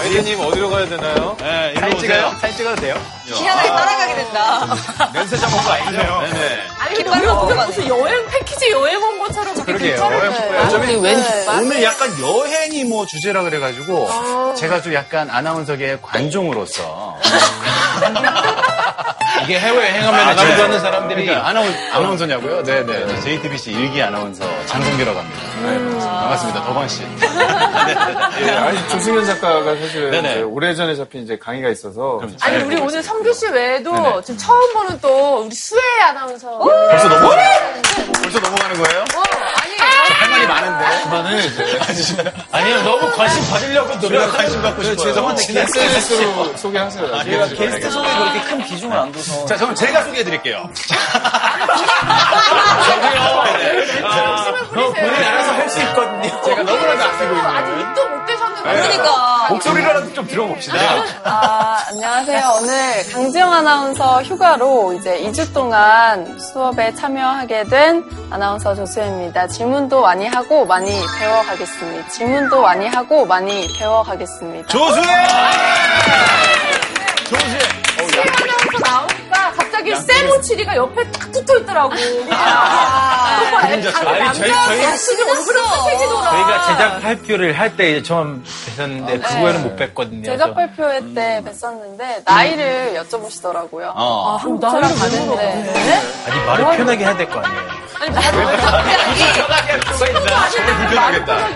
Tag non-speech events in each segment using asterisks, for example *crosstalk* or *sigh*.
아이님 어디로 가야 되나요? 네, 사진 찍어요? 사진 찍어도 돼요? 희한하게 따라가게 된다. 면세 전문가 아니세요? 네네. 아니 근데 우리 오늘 무슨 여행 패키지 여행 온 것처럼 그렇게 그러게요. 괜찮은데. 저기 웬 오늘 약간 여행이 뭐 주제라 그래가지고 제가 좀 약간 아나운서계 관종으로서 *laughs* 이게 해외여행 하면 아나운서 하는 사람들이 그러니까 아나운, 아나운서냐고요? 네네. 저 JTBC 일기 아나운서 장성기라고 합니다. 네, 반갑습니다. 덕원 씨. 예, 아니, 조승현 작가가 사실은 네네. 이제 오래전에 잡힌 이제 강의가 있어서 아니 우리 오늘 성규 씨 외에도 지금 처음 보는 또 우리 수혜 아나운서. 벌써 넘어? 벌써 넘어가는 거예요? 말이 많은데. 그만해 이제. 아니요 너무 관심 받으려고 노력 관심 받고 싶어요. 죄송한데 SNS로 소개하세요. 아니요, 게스트 속에 그렇게 큰 비중을 안 둬서. 자, 그럼 제가 소개해드릴게요. 본인 알아서 할 수 있거든요. 제가 너무나도 아끼고 아직 있는. 입도 못 대셨는데. 그러니까. 목소리라도 좀 들어봅시다. 아, 안녕하세요. 오늘 강지영 아나운서 휴가로 이제 2주 동안 수업에 참여하게 된 아나운서 조수혜입니다. 질문도 많이 하고 많이 배워가겠습니다. 질문도 많이 하고 많이 배워가겠습니다. 조수혜! 조수혜! 수혜 아나운서 나오니까 갑자기 세모치리가 옆에 딱 붙어 있더라고. 아, 저희 수준 저희. 저희가 제작 발표를 할 때 처음 뵀었는데 어, 그거에는 네. 못 뵀거든요. 제작 발표회 음. 뵀었는데 나이를 음. 여쭤보시더라고요. 어. 아, 한국 사람 가는데. 네? 아니 말을 뭐, 편하게 해야 될 거 아니에요. 아니, 말을 불편하겠다.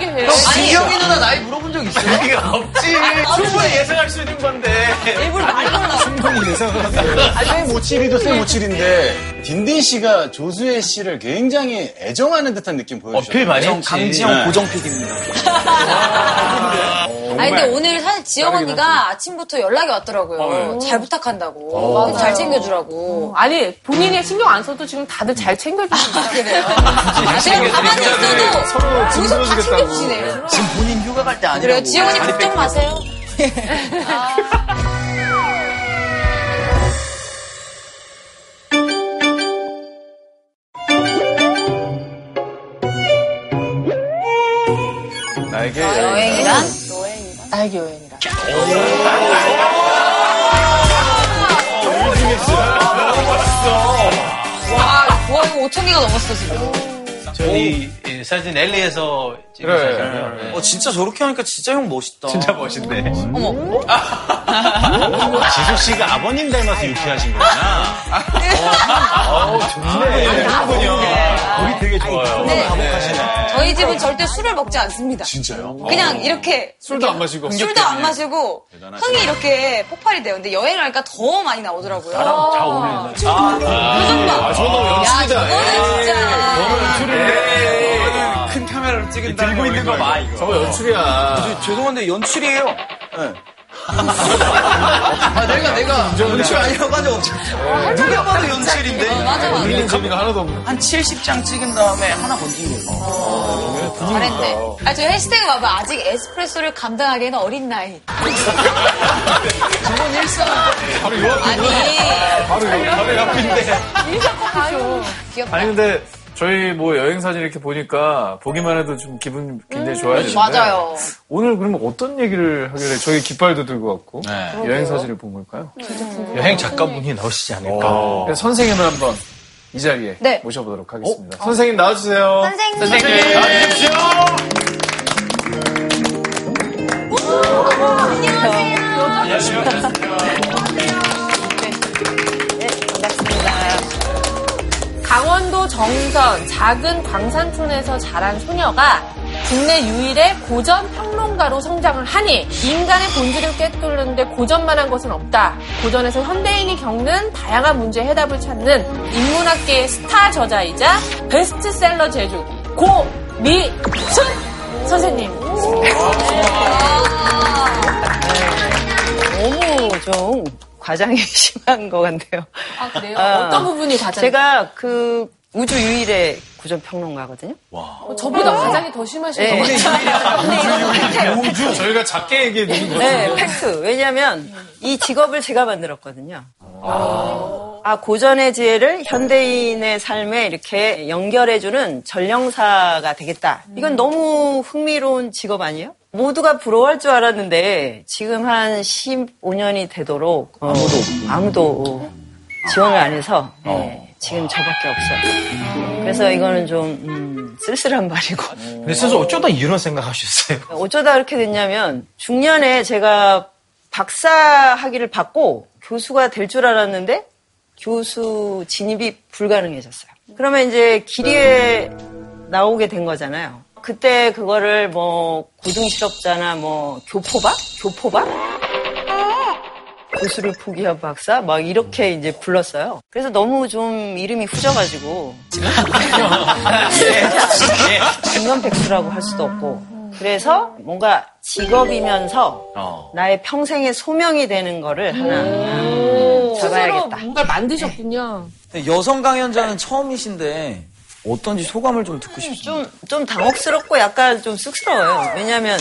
진경이 누나 나이 물어본 적 있어요? 아니, 없지. 충분히 예상할 수 있는 건데. 일부러 나이 몰라. 충분히 예상하세요. 아니, 못 57이도 쌤57인데 딘딘 씨가 조수혜 씨를 굉장히 애정하는 듯한 느낌 보여주셨어요. 어필 많이 했지. 강지영 네. 고정 PD입니다. *laughs* 아니 근데 오늘 사실 지영 언니가 아침부터 연락이 왔더라고요. 어, 네. 잘 부탁한다고. 어. 잘 챙겨주라고. 음. 아니 본인의 신경 안 써도 지금 다들 잘 챙겨주시네요. 아, 그래요? 아, 제가 아, 가만히 있어도 네. 서로 계속 다 챙겨주시네요. 지금 본인 휴가 갈 때 아니라고. 그래요? 지영 언니 걱정 마세요. *laughs* 아. 딸기 여행이라. 와, 와 이거 5천 개가 넘었어 지금. 저희 이 사진 LA에서 찍은 그래. 사진이에요. 네. 어, 진짜 저렇게 하니까 진짜 형 멋있다. 진짜 멋있네. 어머. *laughs* 지수 씨가 아버님 닮아서 유쾌하신 거구나. 어, 좋네. 하군요. 우리 되게 좋아요. 네. 화목하시네. 저희 집은 절대 술을 먹지 않습니다. 진짜요? 그냥 이렇게 술도 안 마시고. 술도 안 마시고 흥이 이렇게 폭발이 돼요. 근데 여행을 하니까 더 많이 나오더라고요. 다 오네. 표정 봐. 아, 저는 야, 연출이다. 저거는 진짜. 큰 카메라로 찍은다. 들고 있는 거 봐, 이거. 저거 연출이야. 죄송한데 연출이에요. 네. 아, 내가, 내가 연출 아니라고 한적 없죠. 누가 봐도 연출인데. 맞아, 재미가 하나도 없네. 한 70장 찍은 다음에 하나 건진 거예요. 잘했네. 아, 저 해시태그 봐봐. 아직 에스프레소를 감당하기에는 어린 나이. *laughs* 저건 일상. 바로 요 앞에. 아니, 바로 요 바로 옆인데. 귀엽다. 아니, 근데 저희 뭐 여행 사진 이렇게 보니까 보기만 해도 좀 기분 굉장히 좋아지는데. 맞아요. 오늘 그러면 어떤 얘기를 하길래 저희 깃발도 들고 왔고 네. 여행 사진을 본 걸까요? 여행 작가분이 나오시지 않을까. 그래서 선생님을 한번 이 자리에 네. 모셔보도록 하겠습니다. 선생님 나와주세요. 선생님. 강원 도 정선 작은 광산촌에서 자란 소녀가 국내 유일의 고전 평론가로 성장을 하니 인간의 본질을 꿰뚫는데 고전만한 것은 없다. 고전에서 현대인이 겪는 다양한 문제의 해답을 찾는 인문학계의 스타 저자이자 베스트셀러 제조기 고미숙 선생님. 너무 좀 과장이 *laughs* 심한 것 같네요. 아 그래요? 아, 어떤 부분이 가장 제가 그 우주 유일의 고전 평론가거든요. 어, 저보다 과장이 더 심하신 것 네. 같아요. *laughs* 우주 저희가 작게 얘기해 드린 거죠. 네, 팩트. 왜냐하면 이 직업을 제가 만들었거든요. 아, 고전의 지혜를 현대인의 삶에 이렇게 연결해주는 전령사가 되겠다. 이건 너무 흥미로운 직업 아니에요? 모두가 부러워할 줄 알았는데 지금 한 15년이 되도록 어, 아무도 아무도 지원을 안 해서 네, 지금 저밖에 없어요. 그래서 이거는 좀 음, 쓸쓸한 말이고 근데 스스로 어쩌다 이런 생각하셨어요? 어쩌다 그렇게 됐냐면 중년에 제가 박사 학위를 받고 교수가 될 줄 알았는데 교수 진입이 불가능해졌어요. 그러면 이제 기리에 나오게 된 거잖아요. 그때 그거를 뭐 고등 실업자나 뭐 교포박, 교포박, 교수를 포기한 박사 막 이렇게 이제 불렀어요. 그래서 너무 좀 이름이 후져가지고 중년 백수라고 할 수도 없고 그래서 뭔가 직업이면서 어. 나의 평생의 소명이 되는 거를 하나 잡아야겠다. 뭔가를 만드셨군요. 여성 강연자는 처음이신데 어떤지 소감을 좀 듣고 싶습니다. 좀, 좀 당혹스럽고 약간 좀 쑥스러워요. 왜냐하면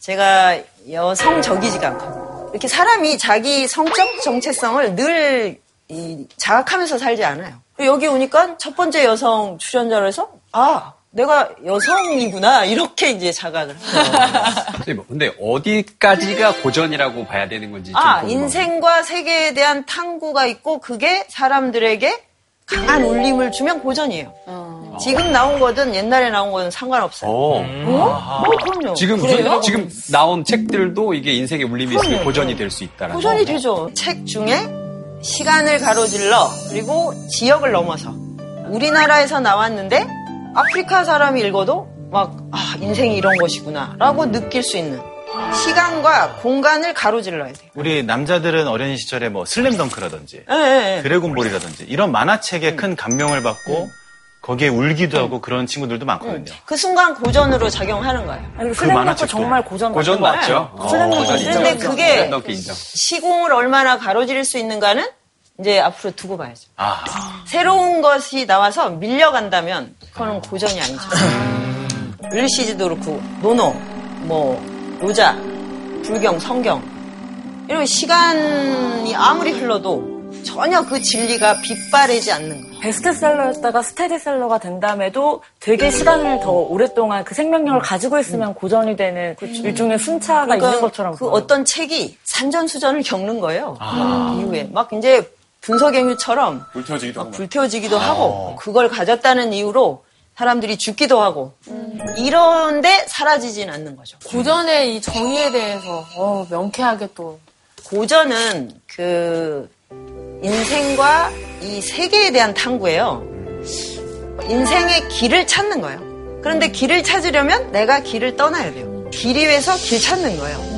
제가 여성적이지가 않거든요. 이렇게 사람이 자기 성적 정체성을 늘 이, 자각하면서 살지 않아요. 여기 오니까 첫 번째 여성 출연자로 해서 아 내가 여성이구나 이렇게 이제 자각을 해요. 선생님, 근데 어디까지가 고전이라고 봐야 되는 건지 좀 아. 인생과 세계에 대한 탐구가 있고 그게 사람들에게 강한 울림을 주면 고전이에요. 지금 나온 거든 옛날에 나온 거든 상관없어요. 어. 어? 그럼요. 지금 그래요? 지금 나온 책들도 이게 인생의 울림이 있으면 그럼요. 고전이 될 수 있다라는 고전이 거. 되죠. 책 중에 시간을 가로질러 그리고 지역을 넘어서 우리나라에서 나왔는데 아프리카 사람이 읽어도 막 아, 인생이 이런 것이구나라고 느낄 수 있는 시간과 공간을 가로질러야 돼요. 우리 남자들은 어린 시절에 뭐 슬램덩크라든지 예, 예, 예. 드래곤볼이라든지 이런 만화책에 음. 큰 감명을 받고 거기에 울기도 하고 그런 친구들도 많거든요. 그 순간 고전으로 작용하는 거예요. 그 만화책도 정말 고전 고전 맞죠? 어, 고전. 근데 그게 슬램덩크 인정. 시공을 얼마나 가로지를 수 있는가는 이제 앞으로 두고 봐야죠. 아, 새로운 것이 나와서 밀려간다면 그거는 고전이 아니죠. 율시즈도 그렇고 노노, 뭐 로자, 불경, 성경 이런 시간이 아무리 흘러도 전혀 그 진리가 빛바래지 않는 거예요. 베스트셀러였다가 스테디셀러가 된 다음에도 되게 시간을 더 오랫동안 그 생명력을 가지고 있으면 고전이 되는 일종의 순차가 있는 것처럼 그 보여요. 어떤 책이 산전수전을 겪는 거예요. 그 이후에 막 이제 분석행위처럼 불태워지기도 막 불태워지기도 하고 그걸 가졌다는 이유로 사람들이 죽기도 하고 이런데 사라지진 않는 거죠. 고전의 이 정의에 대해서 어, 명쾌하게 또 고전은 그 인생과 이 세계에 대한 탐구예요. 인생의 길을 찾는 거예요. 그런데 길을 찾으려면 내가 길을 떠나야 돼요. 길 위에서 길 찾는 거예요.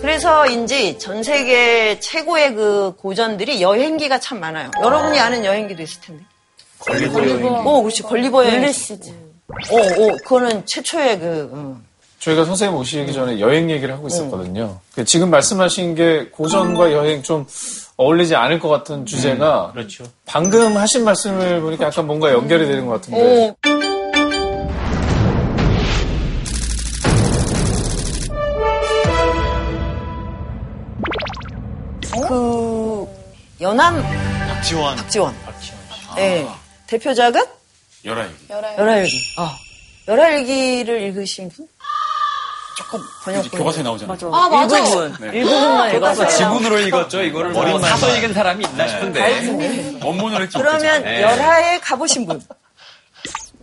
그래서인지 전 세계 최고의 그 고전들이 여행기가 참 많아요. 여러분이 아는 여행기도 있을 텐데. 걸리고 어, 그렇지. 걸리버 여행. 릴리시즈. 어, 어, 그거는 최초의 그, 어. 저희가 선생님 오시기 전에 여행 얘기를 하고 있었거든요. 그 지금 말씀하신 게 고전과 여행 좀 어울리지 않을 것 같은 주제가 그렇죠. 방금 하신 말씀을 보니까 약간 뭔가 연결이 되는 것 같은데 어. 그, 연암 박지원, 박지원. 박지원 씨. 네. 대표작은 열아이. 열하일기. 어. 열하일기를 읽으신 분? 조금 번역 교과서에 나오잖아요. 아, 맞아. 일부분. 일부분만 읽어서. 지문으로 읽었죠. 이거를 뭐 머리만 사서 봐. 읽은 사람이 있나 싶은데. 원문으로 읽지 그러면 네. 열하에 가보신 분.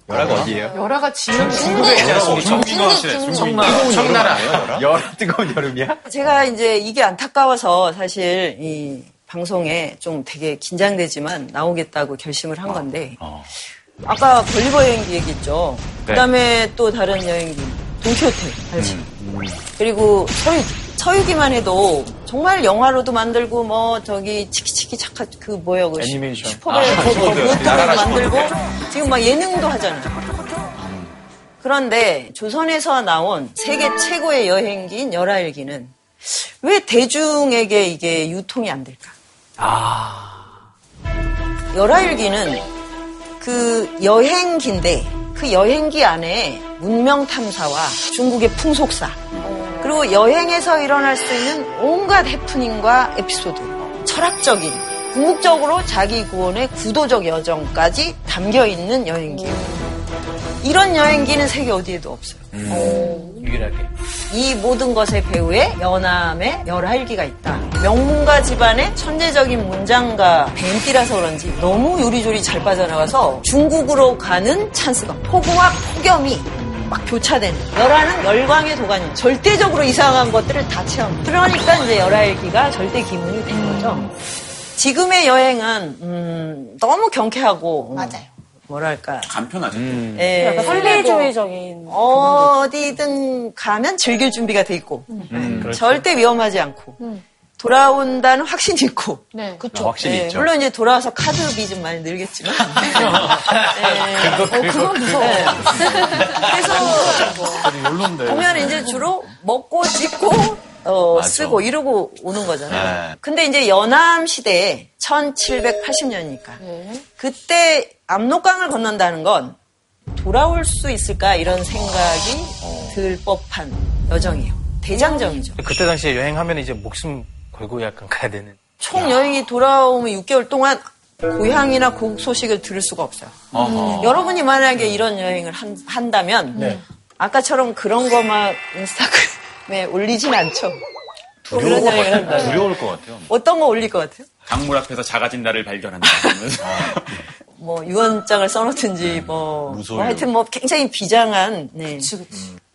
열화가 어디예요? 열화가 지면 중국인가 하시네. 청나, 청나라예요. 열 뜨거운 여름이야? 제가 이제 이게 안타까워서 사실 이 방송에 좀 되게 긴장되지만 나오겠다고 결심을 한 건데 어. 아까 걸리버 여행기 얘기했죠. 네. 그다음에 또 다른 여행기 돈키호테 알지? 음. 그리고 서유기 서유기만 해도 정말 영화로도 만들고 뭐 저기 치키치키 차카 그 뭐야 그 애니메이션. 슈퍼배우 아. 그것도 만들고 지금 막 예능도 하잖아요. 그런데 조선에서 나온 세계 최고의 여행기인 열하일기는 왜 대중에게 이게 유통이 안 될까? 열하일기는 그 여행기인데 그 여행기 안에 문명 탐사와 중국의 풍속사 그리고 여행에서 일어날 수 있는 온갖 해프닝과 에피소드 철학적인 궁극적으로 자기 구원의 구도적 여정까지 담겨 있는 여행기예요. 이런 여행기는 세계 어디에도 없어요. 유일하게. 이 모든 것의 배후에 연암의 열할기가 있다. 명문가 집안의 천재적인 문장가 벤띠라서 그런지 너무 요리조리 잘 빠져나가서 중국으로 가는 찬스가 폭우와 폭염이 막 교차되는 열하는 열광의 도가니 절대적으로 이상한 것들을 다 체험. 그러니까 이제 열할기가 절대 기문이 된 거죠. 지금의 여행은 음, 너무 경쾌하고 맞아요. 뭐랄까 간편하죠. 예, 약간 선리주의적인. 어디든 가면 즐길 준비가 돼 있고 그렇죠. 절대 위험하지 않고 돌아온다는 확신이 있고 네. 아, 확실히 예, 있죠. 물론 이제 돌아와서 카드비 좀 많이 늘겠지만 *laughs* 예, 그건 무서워. 네. 그래서. 보면 이제 주로 먹고 찍고 어, 맞아. 쓰고 이러고 오는 거잖아요. 네. 근데 이제 연암 시대에 1780년이니까 그때 압록강을 건넌다는 건 돌아올 수 있을까 이런 생각이 들 법한 여정이에요. 대장정이죠. 그때 당시에 여행하면 이제 목숨 걸고 약간 가야 되는. 총 여행이 돌아오면 6개월 동안 고향이나 고국 소식을 들을 수가 없어요. 어허. 여러분이 만약에 이런 여행을 한, 다면 아까처럼 그런 거만 인스타그램에 올리진 않죠. 그런 여행을 한다. 두려울 것 같아요. 어떤 거 올릴 것 같아요? 강물 앞에서 작아진 나를 발견한다. *laughs* 뭐 유언장을 써놓든지 뭐, 무서워요. 뭐 하여튼 뭐 굉장히 비장한 네.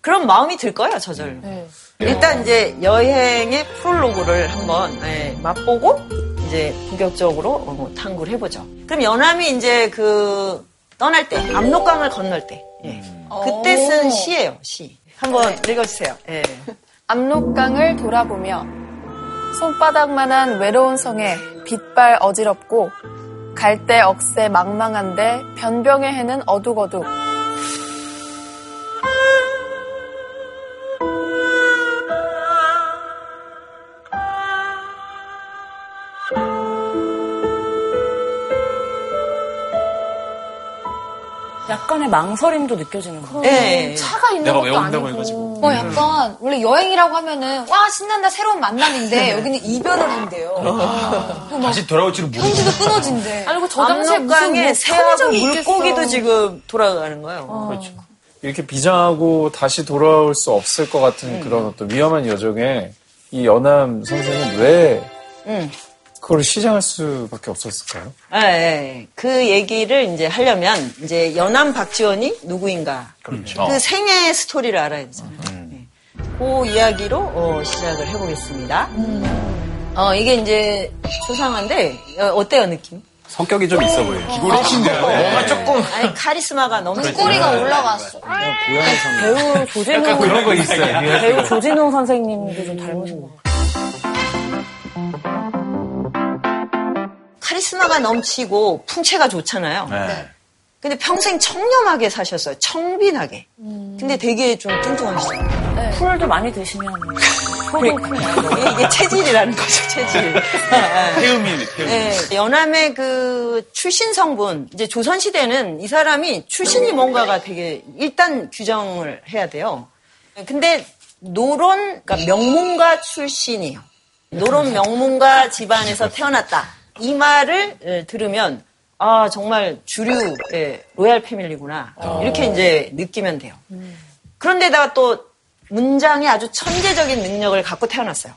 그런 마음이 들 거예요 저절로. 일단 이제 여행의 프롤로그를 한번 예, 맛보고 이제 본격적으로 어, 뭐 탐구를 해보죠. 그럼 연암이 이제 그 떠날 때 압록강을 건널 때 예. 그때 쓴 시예요 시. 한번 읽어주세요. 예. *laughs* 압록강을 돌아보며 손바닥만한 외로운 성에 빛발 어지럽고 갈대 억새 망망한데 변병의 해는 어둑어둑 약간의 망설임도 느껴지는 거 같아요. 예. 차가 있는 내가 것도 왜 온다고 아니고. 해가지고. 어, 약간, 원래 여행이라고 하면은, 와, 신난다, 새로운 만남인데, *laughs* 여기는 이별을 한대요. 다시 돌아올 줄은 모르고. 편지도 끊어진대. *laughs* 아니, 그저 당시에 무슨 압록강에 뭐 새하고 물고기도 있겠어. 지금 돌아가는 거예요. 그렇죠. 이렇게 비장하고 다시 돌아올 수 없을 것 같은 그런 어떤 위험한 여정에 이 연암 선생은 왜 음. 그걸 시작할 수밖에 없었을까요? 예, 예. 그 얘기를 이제 하려면 이제 연암 박지원이 누구인가 그렇죠. 그 생애 스토리를 알아야 되잖아요. 네. 그 이야기로 어, 시작을 해보겠습니다. 어 이게 이제 초상화인데 어, 어때요 느낌? 성격이 좀 있어 보여요. 기골이신데요. 뭔가 조금 아니 카리스마가 너무 꼬리가 올라갔어. 배우 조진웅 그런 거 있어요. 배우 조진웅 선생님도 좀 닮으신 것 같아요. 카리스마가 넘치고 풍채가 좋잖아요. 네. 근데 평생 청렴하게 사셨어요. 청빈하게. 근데 되게 좀 뚱뚱하시죠. 풀도 많이 드시면 *laughs* 크네요. 이게, 이게 체질이라는 거죠, 체질. 태음이네, 태음. 네, 연암의 그 출신 성분, 이제 조선시대는 이 사람이 출신이 뭔가가 되게 일단 규정을 해야 돼요. 근데 노론, 그러니까 명문가 출신이에요. 노론 명문가 집안에서 태어났다. 이 말을 에, 들으면, 아, 정말 주류의 로얄 패밀리구나. 이렇게 이제 느끼면 돼요. 그런데다가 또 문장에 아주 천재적인 능력을 갖고 태어났어요.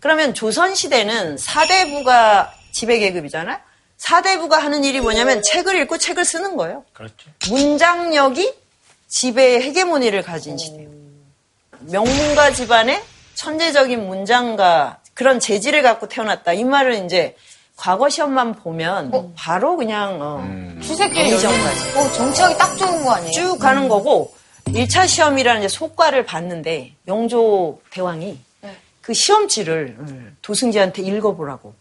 그러면 조선시대는 사대부가 지배계급이잖아요? 사대부가 하는 일이 뭐냐면 책을 읽고 책을 쓰는 거예요. 그렇죠. 문장력이 지배의 헤게모니를 가진 시대예요. 명문가 집안의 천재적인 문장가 그런 재질을 갖고 태어났다. 이 말을 이제 과거 시험만 보면 바로 그냥 어, 수색길이 이전까지. 어, 정치하기 딱 좋은 거 아니에요? 쭉 가는 거고 1차 시험이라는 이제 속과를 봤는데 영조 대왕이 그 시험지를 음, 도승지한테 읽어보라고.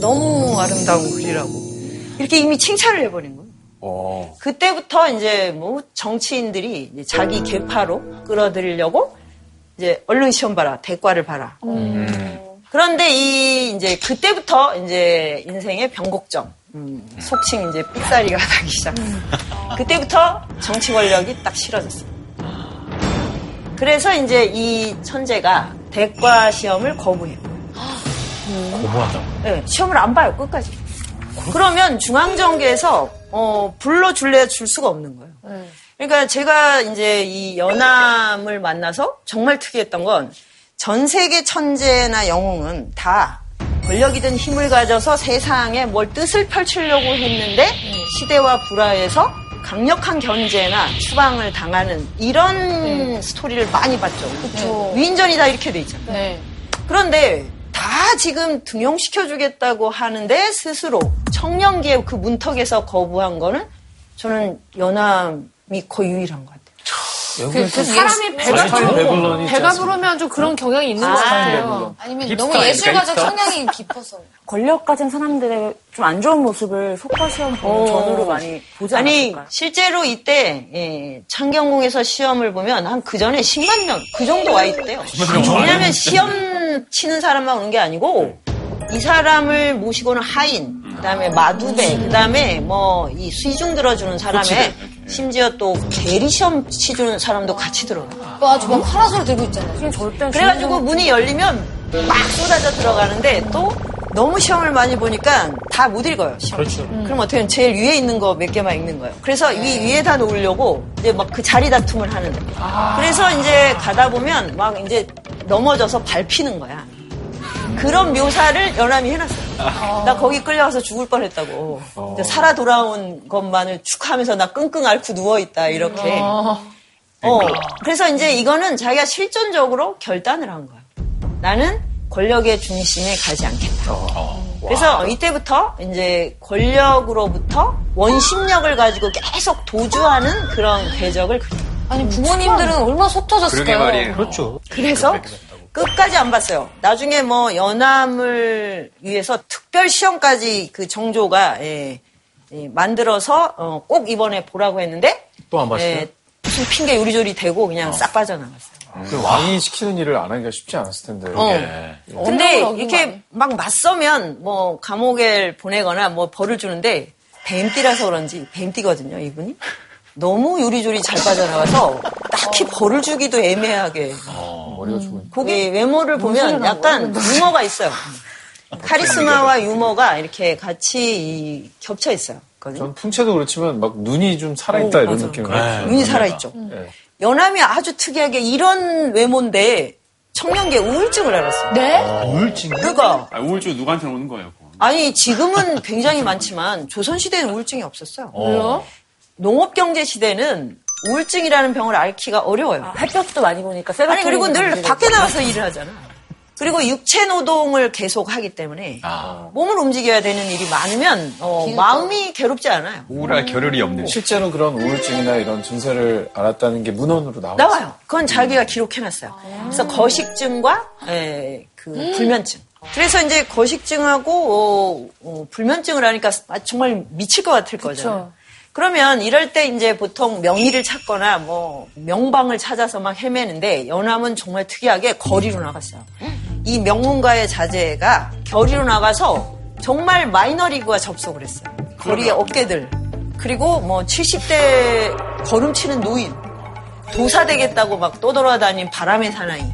너무 아름다운 글이라고. 이렇게 이미 칭찬을 해버린 거예요. 어. 그때부터 이제 뭐 정치인들이 이제 자기 계파로 끌어들이려고 이제 얼른 시험 봐라 대과를 봐라. 그런데 이 이제 그때부터 이제 인생의 변곡점, 음, 속칭 이제 삑사리가 *laughs* 나기 시작. 그때부터 정치 권력이 딱 싫어졌어요. 그래서 이제 이 천재가 대과 시험을 거부해요. 고무하다. 네, 시험을 안 봐요 끝까지. 그러면 중앙정계에서 어, 불러줄래야 줄 수가 없는 거예요. 그러니까 제가 이제 이 연암을 만나서 정말 특이했던 건 전 세계 천재나 영웅은 다 권력이든 힘을 가져서 세상에 뭘 뜻을 펼치려고 했는데 시대와 불화해서 강력한 견제나 추방을 당하는 이런 스토리를 많이 봤죠. 위인전이 다 이렇게 돼 있잖아요. 네. 그런데 다 지금 등용시켜주겠다고 하는데 스스로 청년기에 그 문턱에서 거부한 거는 저는 연암이 거의 유일한 것 같아요. 그, 그 사람이 배가 스타일 부르, 배불런이 있지 배가? 부르면 좀 그런 경향이 있는 아, 것 같아요. 배불런. 아니면 너무 예술가적 성향이 깊어서. *laughs* 권력 가진 사람들의 좀 안 좋은 모습을 속화 시험 보는 전으로 많이 보지 아니 않았을까요? 실제로 이때 예, 창경궁에서 시험을 보면 한 그 전에 10만 명 그 정도 와 있대요. 왜냐하면 시험 치는 사람만 오는 게 아니고 이 사람을 모시고는 하인, 그다음에 마두배, 그다음에 뭐 이 수이중 들어주는 사람에 심지어 또 대리 시험 치주는 사람도 같이 들어가. 맞아, 막 파라솔 들고 있잖아요. 절대 그래가지고 문이 열리면 막 쏟아져 들어가는데 또 너무 시험을 많이 보니까 다 못 읽어요. 시험. 그렇죠. 그럼 어떻게 하면 제일 위에 있는 거 몇 개만 읽는 거예요. 그래서 이 위에다 놓으려고 이제 막 그 자리 다툼을 하는 거예요. 그래서 이제 가다 보면 막 이제 넘어져서 밟히는 거야. 그런 묘사를 연암이 해놨어요. 나 거기 끌려가서 죽을 뻔했다고. 이제 살아 돌아온 것만을 축하하면서 나 끙끙 앓고 누워있다 이렇게. 어, 그래서 이제 이거는 자기가 실존적으로 결단을 한 거야. 나는 권력의 중심에 가지 않겠다. 그래서 이때부터 이제 권력으로부터 원심력을 가지고 계속 도주하는 그런 궤적을 그린 거야. 아니, 부모님들은 얼마나 속 터졌을까요? 그러게 말이에요. 그렇죠. 그래서 끝까지 안 봤어요. 나중에 뭐 연암을 위해서 특별 시험까지 그 정조가 예, 예, 만들어서 어, 꼭 이번에 보라고 했는데 또 안 봤어요? 예, 무슨 핑계 요리조리 대고 그냥 싹 빠져나갔어요. 그 왕이 시키는 일을 안 하기가 쉽지 않았을 텐데. 어. 근데 이렇게 막 맞서면 뭐 감옥에 보내거나 뭐 벌을 주는데 뱀띠라서 그런지 뱀띠거든요 이분이 너무 요리조리 잘 빠져나가서 딱히 벌을 주기도 애매하게 머리가 죽은. 거기 외모를 보면 약간 유머가 있어요. 카리스마와 유머가 이렇게 같이 이 겹쳐 있어요. 전 풍채도 그렇지만 막 눈이 좀 살아있다 이런 느낌이 네. 눈이 살아있죠. 네. 연암이 아주 특이하게 이런 외모인데 청년기에 우울증을 앓았어요. 네? 우울증. 그러니까 아, 우울증 누구한테 오는 거예요? 그건? 아니 지금은 굉장히 많지만 조선 시대에는 우울증이 없었어요. 왜요? 농업 경제 시대는 우울증이라는 병을 앓기가 어려워요. 아, 햇볕도 많이 보니까 아니 그리고 늘 밖에. 나가서 일을 하잖아. 그리고 육체 노동을 계속 하기 때문에 몸을 움직여야 되는 일이 많으면 어, 마음이 괴롭지 않아요. 우울할 겨를이 없는. 실제로 그런 우울증이나 이런 증세를 알았다는 게 문헌으로 나와요. 나와요. 그건 자기가 기록해놨어요. 그래서 거식증과 에, 그 불면증. 그래서 이제 거식증하고 어, 어, 불면증을 하니까 아, 정말 미칠 것 같을 거죠. 그러면 이럴 때 이제 보통 명의를 찾거나 뭐 명방을 찾아서 막 헤매는데 연암은 정말 특이하게 거리로 나갔어요. 이 명문가의 자제가 거리로 나가서 정말 마이너리그와 접속을 했어요. 거리의 업계들. 그리고 뭐 70대 걸음치는 노인. 도사 되겠다고 막 떠돌아다닌 바람의 사나이.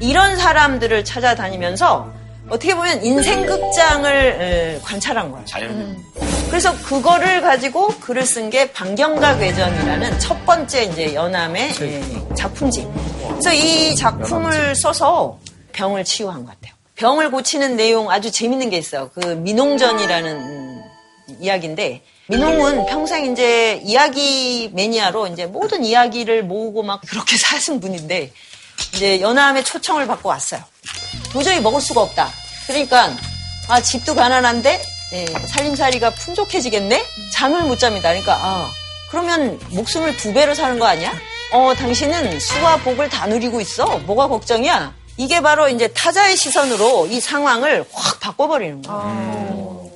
이런 사람들을 찾아다니면서 어떻게 보면 인생 극장을 에, 관찰한 거예요. 자연. 그래서 그거를 가지고 글을 쓴 게 방경각 외전이라는 첫 번째 이제 연암의 에, 작품집. 그래서 이 작품을 써서 병을 치유한 것 같아요. 병을 고치는 내용 아주 재밌는 게 있어요. 그 민홍전이라는 음, 이야기인데 민홍은 평생 이제 이야기 매니아로 이제 모든 이야기를 모으고 막 그렇게 *laughs* 사신 분인데 이제 연암의 초청을 받고 왔어요. 도저히 먹을 수가 없다. 그러니까 아 집도 가난한데 예, 살림살이가 풍족해지겠네. 잠을 못 잡니다. 그러니까 아 그러면 목숨을 두 배로 사는 거 아니야? 어 당신은 수와 복을 다 누리고 있어. 뭐가 걱정이야? 이게 바로 이제 타자의 시선으로 이 상황을 확 바꿔버리는 거예요.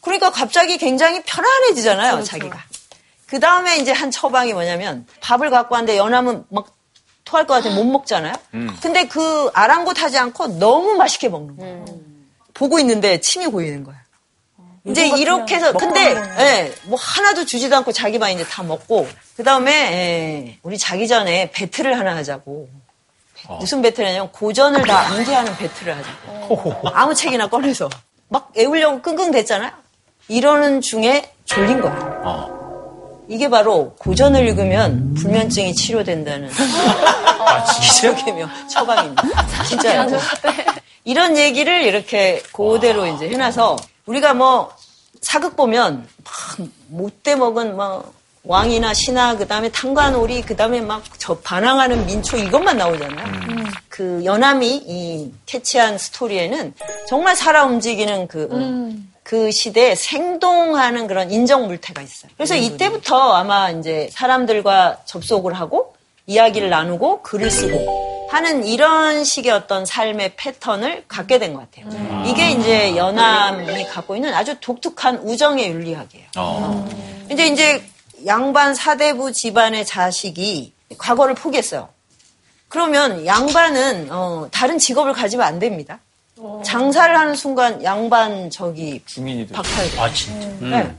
그러니까 갑자기 굉장히 편안해지잖아요, 자기가. 그 다음에 이제 한 처방이 뭐냐면 밥을 갖고 왔는데 연하면 막 토할 것 같아 못 먹잖아요. 근데 그 아랑곳하지 않고 너무 맛있게 먹는 거예요. 보고 있는데 침이 고이는 거야. 이제 요즘 이렇게 해서 같으면 근데 예, 뭐 하나도 주지도 않고 자기만 이제 다 먹고 그 다음에 우리 자기 전에 배틀을 하나 하자고. 무슨 배틀이냐면 고전을 다 암기하는 배틀을 하자고. 아무 책이나 꺼내서 막 애우려고 끙끙 댔잖아요. 이러는 중에 졸린 거예요. 이게 바로 고전을 읽으면 불면증이 치료된다는 기적이며 처방입니다. 진짜요. 이런 얘기를 이렇게 그대로 이제 해놔서 우리가 뭐 사극 보면 막 못돼 먹은 뭐 왕이나 신하 그다음에 탄관오리 그다음에 막 저 반항하는 민초 이것만 나오잖아요. 그 연암이 이 캐치한 스토리에는 정말 살아 움직이는 그 그 시대에 생동하는 그런 인정 물태가 있어요. 그래서 이때부터 아마 이제 사람들과 접속을 하고 이야기를 나누고 글을 쓰고 하는 이런 식의 어떤 삶의 패턴을 갖게 된 것 같아요. 이게 이제 연암이 갖고 있는 아주 독특한 우정의 윤리학이에요. 근데 이제 양반 사대부 집안의 자식이 과거를 포기했어요. 그러면 양반은 어, 다른 직업을 가지면 안 됩니다. 장사를 하는 순간 양반 저기 되죠. 박탈돼. 아, 진짜. 네.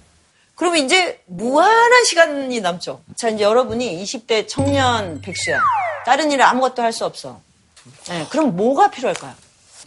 그러면 이제 무한한 시간이 남죠. 자, 이제 여러분이 20대 청년 백수야. 다른 일을 아무것도 할 수 없어. 네, 그럼 뭐가 필요할까요?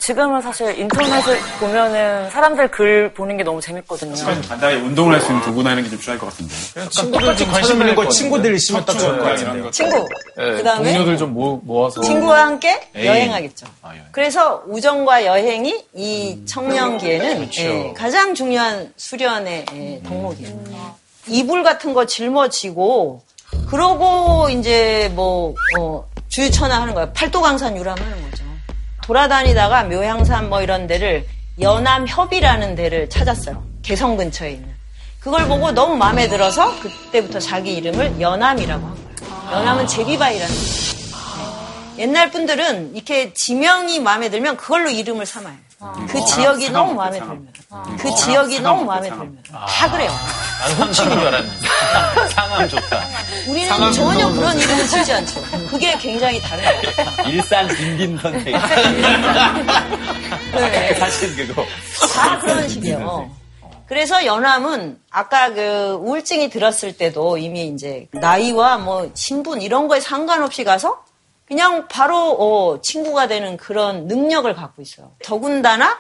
지금은 사실 인터넷을 보면은 사람들 글 보는 게 너무 재밌거든요. 간단히 운동을 할 수 있는 도구나 이런 게 좀 필요할 것 같은데. 친구들 좀 관심 있는 거 친구들 있으면 딱 좋을 것 같은데. 거. 친구. 예, 그다음에 동료들 좀 모, 모아서 친구와 함께 애인. 여행하겠죠. 아, 여행. 그래서 우정과 여행이 이 청년기에는 예, 가장 중요한 수련의 예, 덕목이에요. 이불 같은 거 짊어지고 그러고 이제 뭐 어, 주유천하 하는 거예요. 팔도강산 유람하는 거죠. 돌아다니다가 묘향산 뭐 이런 데를 연암협이라는 데를 찾았어요. 개성 근처에 있는. 그걸 보고 너무 마음에 들어서 그때부터 자기 이름을 연암이라고 한 거예요. 연암은 제비바위라는 뜻이에요. 네. 옛날 분들은 이렇게 지명이 마음에 들면 그걸로 이름을 삼아요. 그 지역이 상암, 너무 마음에. 들면. 그 지역이 너무 마음에? 들면. 다 그래요. 난 혼칭인 줄 알았는데. 상암 좋다. 우리는 전혀 그런 이름을 쓰지 않죠. 그게 굉장히 다른 거예요. 일산 딘딘 선생. 네. *laughs* 사실 그거. 다 그런 식이에요. 그래서 연암은 아까 그 우울증이 들었을 때도 이미 이제 나이와 뭐 신분 이런 거에 상관없이 가서 그냥 바로 어, 친구가 되는 그런 능력을 갖고 있어요. 더군다나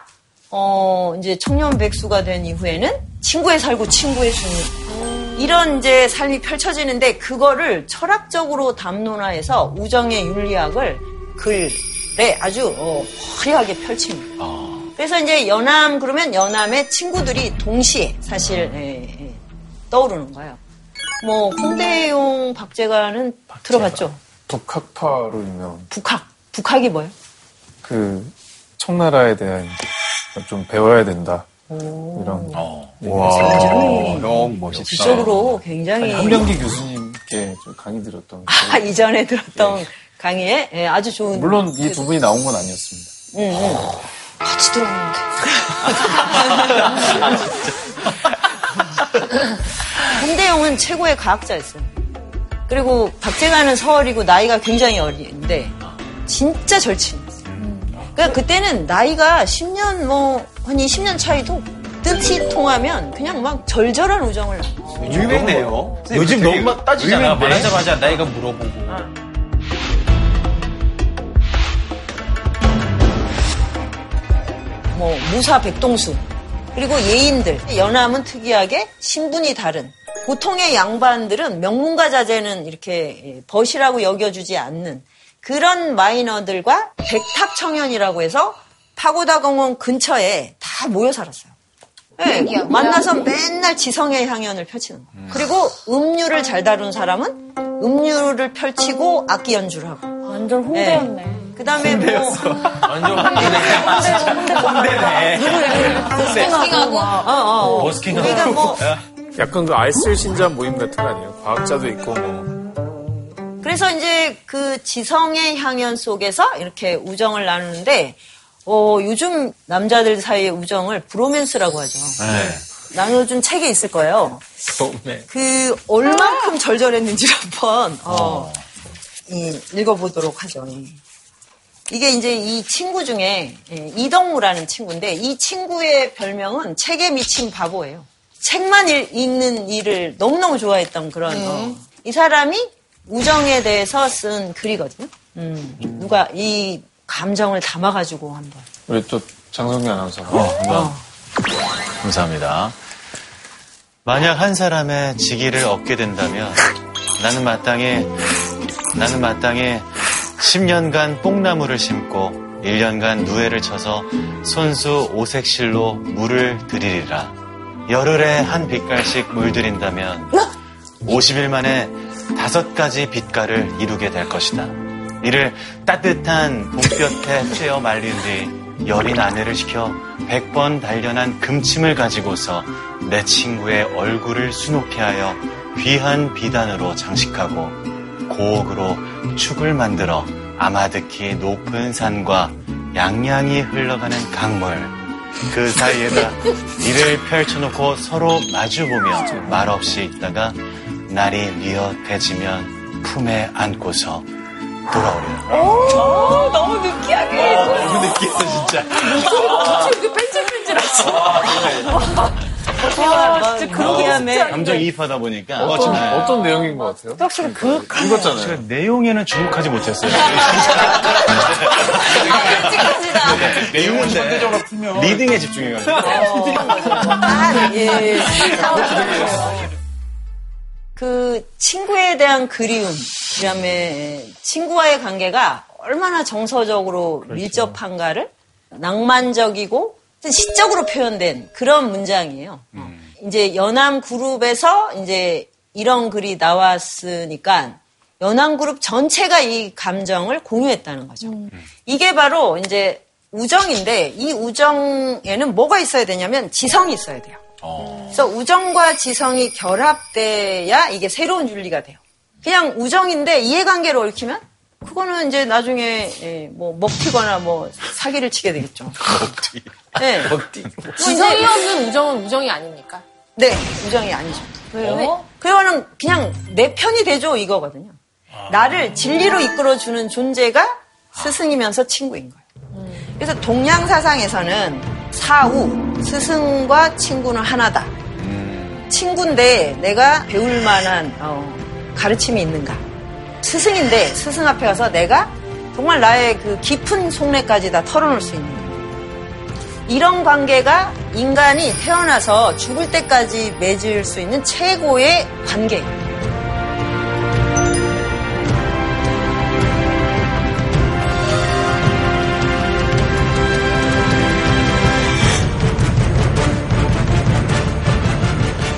어, 이제 청년 백수가 된 이후에는 친구에 살고 친구에 죽는 이런 이제 삶이 펼쳐지는데 그거를 철학적으로 담론화해서 우정의 윤리학을 글에 아주 어, 화려하게 펼칩니다. 그래서 이제 연암 그러면 연암의 친구들이 동시에 사실 예, 예, 떠오르는 거예요. 뭐 홍대용 박재관은 들어봤죠? 북학파로 유명. 북학. 북학이 뭐예요? 그 청나라에 대한 좀 배워야 된다. 이런. 와, 형 멋있다. 지적으로 굉장히 한명기 교수님께 좀 강의 들었던. 아, 이전에 들었던 강의에 예, 아주 좋은 물론 이 두 분이 나온 건 아니었습니다. 응, 응. 같이 들었는데. 홍대용은 *laughs* 최고의 과학자였어요. 그리고 박재관은 서울이고 나이가 굉장히 어린데 진짜 절친이었어요. 그러니까 그때는 나이가 10년 뭐 한 20년 차이도 뜻이 통하면 그냥 막 절절한 우정을 나눠요. 유명해요. 요즘 너무 막 따지잖아. 말하자마자 나이가 물어보고. 뭐 무사 백동수 그리고 예인들 연암은 특이하게 신분이 다른 보통의 양반들은 명문가 자제는 이렇게 벗이라고 여겨주지 않는 그런 마이너들과 백탁 청년이라고 해서 파고다 공원 근처에 다 모여 살았어요. 네, 만나서 맨날 지성의 향연을 펼치는 거예요. 그리고 음유를 잘 다루는 사람은 음유를 펼치고 악기 연주를 하고 완전 홍대였네. 그 다음에 뭐 완전 홍대네. 홍대네. 버스킹하고 어, 어. 버스킹하고. 그러니까 뭐 약간 그 알쓸 신자 모임 같은 거 아니에요? 과학자도 있고 뭐. 그래서 이제 그 지성의 향연 속에서 이렇게 우정을 나누는데 어, 요즘 남자들 사이의 우정을 브로맨스라고 하죠. 나눠준 책이 있을 거예요. 네. 그 얼만큼 절절했는지를 한번 어, 이, 읽어보도록 하죠. 예. 이게 이제 이 친구 중에 예, 이덕무라는 친구인데 이 친구의 별명은 책에 미친 바보예요. 책만 읽- 읽는 일을 너무너무 좋아했던 그런 어, 이 사람이 우정에 대해서 쓴 글이거든요. 음, 누가 이 감정을 담아가지고 한번 우리 또 장성규 아나운서. 어, 감사합니다. 만약 한 사람의 직위를 얻게 된다면 나는 마땅히 나는 마땅히 10년간 뽕나무를 심고 1년간 누에를 쳐서 손수 오색실로 물을 들이리라. 열흘에 한 빛깔씩 물들인다면 50일 만에 다섯 가지 빛깔을 이루게 될 것이다. 이를 따뜻한 봄볕에 쬐어 말린 뒤 여린 아내를 시켜 100번 단련한 금침을 가지고서 내 친구의 얼굴을 수놓게 하여 귀한 비단으로 장식하고 고옥으로 축을 만들어 아마득히 높은 산과 양양이 흘러가는 강물 그 사이에다 이를 펼쳐놓고 서로 마주보며 말없이 있다가 날이 뉘어대지면 품에 안고서 돌아오리라. 오, 너무 느끼하게. 너무 느끼했어 진짜. 이렇게 뺀질뺀질하지. 와, 진짜 게 진짜. 감정 이입하다 보니까 어떤, 네. 어떤 내용인 것 같아요? 확실히 그 읽었잖아요. 제가 내용에는 주목하지 못했어요. 네, 내용은 상대적으로 풀면 리딩에 집중해가지고. 아, 예. 그 친구에 대한 그리움, 그다음에 친구와의 관계가 얼마나 정서적으로 밀접한가를 낭만적이고 시적으로 표현된 그런 문장이에요. 이제 연암 그룹에서 이제 이런 글이 나왔으니까 연암 그룹 전체가 이 감정을 공유했다는 거죠. 이게 바로 이제 우정인데 이 우정에는 뭐가 있어야 되냐면 지성이 있어야 돼요. 그래서 우정과 지성이 결합돼야 이게 새로운 윤리가 돼요. 그냥 우정인데 이해관계를 얽히면 그거는 이제 나중에 예, 뭐 먹튀거나 뭐 사기를 치게 되겠죠. 먹튀. 네. 먹튀. 지성이 없는 우정은 우정이 아닙니까? 네, 우정이 아니죠. 왜요? 네. 그거는 그냥 내 편이 되죠 이거거든요. 나를 진리로 이끌어주는 존재가 스승이면서 친구인 거예요. 그래서 동양 사상에서는 사우, 스승과 친구는 하나다. 친구인데 내가 배울 만한 어, 가르침이 있는가? 스승인데 스승 앞에 가서 내가 정말 나의 그 깊은 속내까지 다 털어놓을 수 있는가? 이런 관계가 인간이 태어나서 죽을 때까지 맺을 수 있는 최고의 관계예요.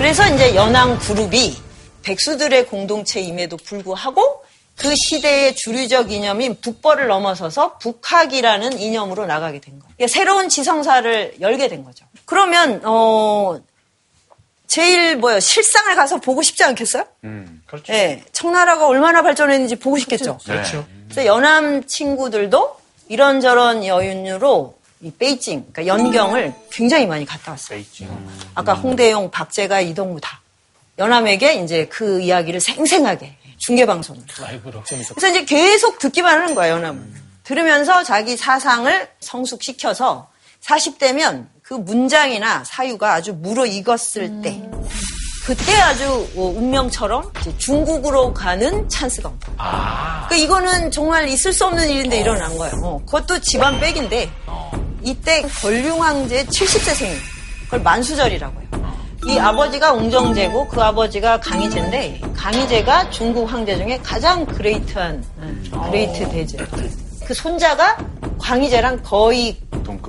그래서 이제 연안 그룹이 백수들의 공동체임에도 불구하고 그 시대의 주류적 이념인 북벌을 넘어서서 북학이라는 이념으로 나가게 된 거예요. 그러니까 새로운 지성사를 열게 된 거죠. 그러면 어 제일 뭐요 실상을 가서 보고 싶지 않겠어요? 음, 그렇죠. 네, 청나라가 얼마나 발전했는지 보고 싶겠죠. 그렇죠. 그래서 연암 친구들도 이런저런 여윤으로 이 베이징, 그러니까 연경을 굉장히 많이 갔다 왔어요. 아까 홍대용, 박재가, 이동우 다. 연암에게 이제 그 이야기를 생생하게 중계방송을. 그래서 이제 계속 듣기만 하는 거예요, 연암은. 들으면서 자기 사상을 성숙시켜서 40대면 그 문장이나 사유가 아주 무르익었을 때 그때 아주 어, 운명처럼 중국으로 가는 찬스가 온 거예요. 그러니까 이거는 정말 있을 수 없는 일인데 일어난 거예요. 어, 그것도 집안 백인데 이때 건륭황제 70세 생일. 그걸 만수절이라고 해요. 이 아버지가 옹정제고 그 아버지가 강희제인데 강희제가 중국 황제 중에 가장 great한 great 대제. 그 손자가 강희제랑 거의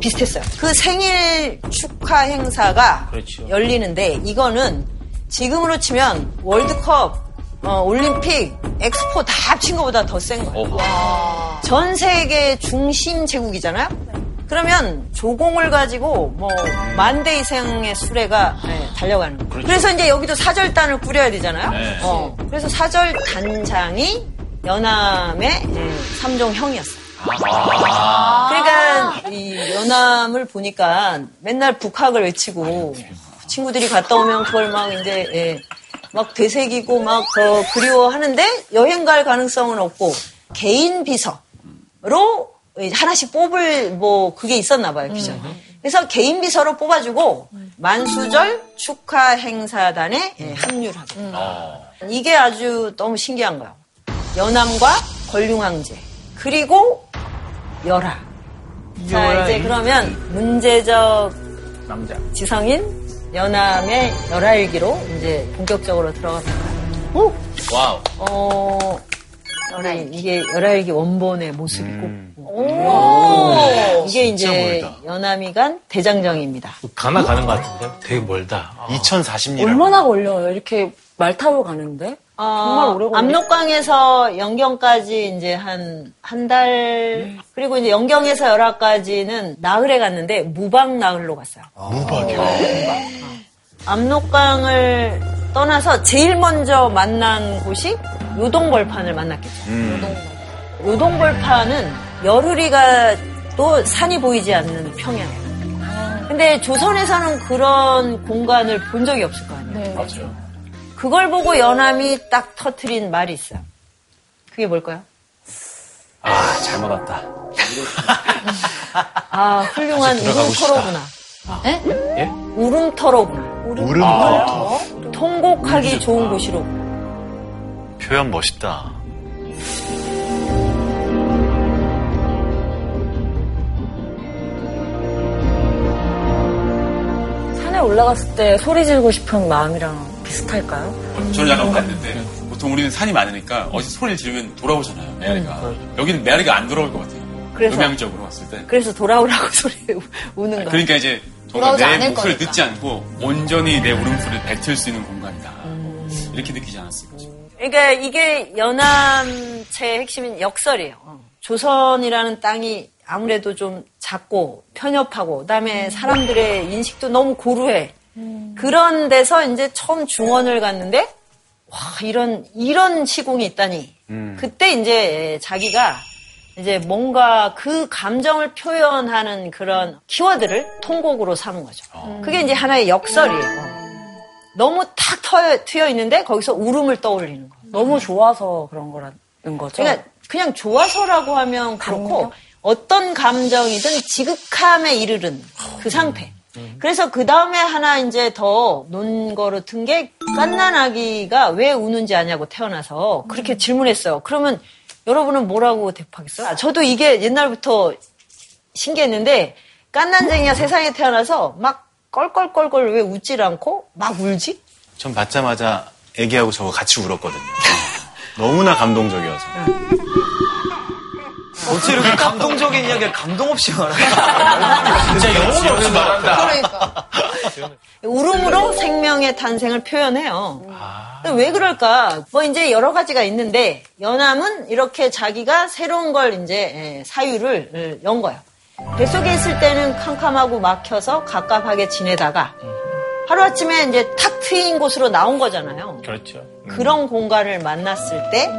비슷했어요. 그 생일 축하 행사가 열리는데 이거는 지금으로 치면 월드컵, 어, 올림픽, 엑스포 다 합친 것보다 더 센 거예요. 전 세계 중심 제국이잖아요. 그러면 조공을 가지고 뭐 만대 이상의 수레가 네, 달려가는 거예요. 그래서 이제 여기도 사절단을 꾸려야 되잖아요. 어, 그래서 사절 단장이 연암의 네, 삼종 형이었어요. 그러니까 이 연암을 보니까 맨날 북학을 외치고 친구들이 갔다 오면 그걸 막 이제 예, 막 되새기고 막더 그리워하는데 여행 갈 가능성은 없고 개인 비서로 하나씩 뽑을 뭐 그게 있었나 봐요 비전. 그래서 개인 비서로 뽑아주고 만수절 축하 행사단에 예, 합류를 하고 이게 아주 너무 신기한 거예요. 연암과 권륭황제 그리고 열화. 자 이제 그러면 문제적 남자. 지성인 연암의 열알기로 이제 본격적으로 들어갑니다. 오! Wow. 어, 열하, 이게 열하일기 원본의 모습이고. 오. 이게 이제 멀다. 연암이 간 대장정입니다. 가나 가는 것 같은데? 되게 멀다. 2040년. 얼마나 걸려요? 이렇게 말 타고 가는데? 정말 오래 걸리 압록강에서 연경까지 이제 한, 한 달, 그리고 이제 연경에서 열하까지는 나흘에 갔는데 무박 나흘로 갔어요. 무박이요. 압록강을 떠나서 제일 먼저 만난 곳이 요동벌판을 만났겠죠. 음. 요동벌판은 열흘이가 또 산이 보이지 않는 평야예요. 근데 조선에서는 그런 공간을 본 적이 없을 거 아니에요. 맞죠. 그걸 보고 연암이 딱 터트린 말이 있어요. 그게 뭘까요? 아, 잘못 왔다. 아, 훌륭한 싶다. 우름터로구나. 에? 예? 우름터로구나. 우름부터. 통곡하기 좋은 곳이로. 표현 멋있다. 올라갔을 때 소리 지르고 싶은 마음이랑 비슷할까요? 저는 약간 봤는데 보통 우리는 산이 많으니까 어디 소리를 지르면 돌아오잖아요 메아리가 여기는 메아리가 안 돌아올 것 같아요 그래서? 음향적으로 봤을 때 그래서 돌아오라고 *laughs* 소리 우는 거야. 그러니까 이제 정말 내 목소리를 거니까. 듣지 않고 온전히 내 울음소리를 뱉을 수 있는 공간이다 이렇게 느끼지 않았을까 그러니까 이게 연암체의 핵심인 역설이에요. 어. 조선이라는 땅이 아무래도 좀 작고 편협하고 그다음에 사람들의 인식도 너무 고루해. 그런 데서 이제 처음 중원을 갔는데 와 이런 이런 시공이 있다니. 그때 이제 자기가 이제 뭔가 그 감정을 표현하는 그런 키워드를 통곡으로 삼은 거죠. 그게 이제 하나의 역설이에요. 너무 탁 트여, 트여 있는데 거기서 울음을 떠올리는 거. 너무 좋아서 그런 거라는 거죠. 그러니까 그냥 좋아서라고 하면 그렇고 어떤 감정이든 지극함에 이르른 그 상태. 그래서 그 다음에 하나 이제 더 논거로 튼게 깐난아기가 왜 우는지 아냐고 태어나서 그렇게 질문했어요. 그러면 여러분은 뭐라고 대답하겠어요? 아, 저도 이게 옛날부터 신기했는데 깐난쟁이가 세상에 태어나서 막 껄껄껄껄 왜 웃질 않고 막 울지? 전 받자마자 애기하고 저거 같이 울었거든요. 너무나 감동적이어서. 어째 이렇게 감동적인 이야기를 감동 없이 말하나? 진짜 영혼 없이 말한다. 그러니까. 울음으로 생명의 탄생을 표현해요. 근데 왜 그럴까? 뭐 이제 여러 가지가 있는데 연암은 이렇게 자기가 새로운 걸 이제 예, 사유를 예, 연 거예요. 뱃속에 있을 때는 캄캄하고 막혀서 갑갑하게 지내다가 하루아침에 이제 탁 트인 곳으로 나온 거잖아요. 그렇죠. 그런 공간을 만났을 때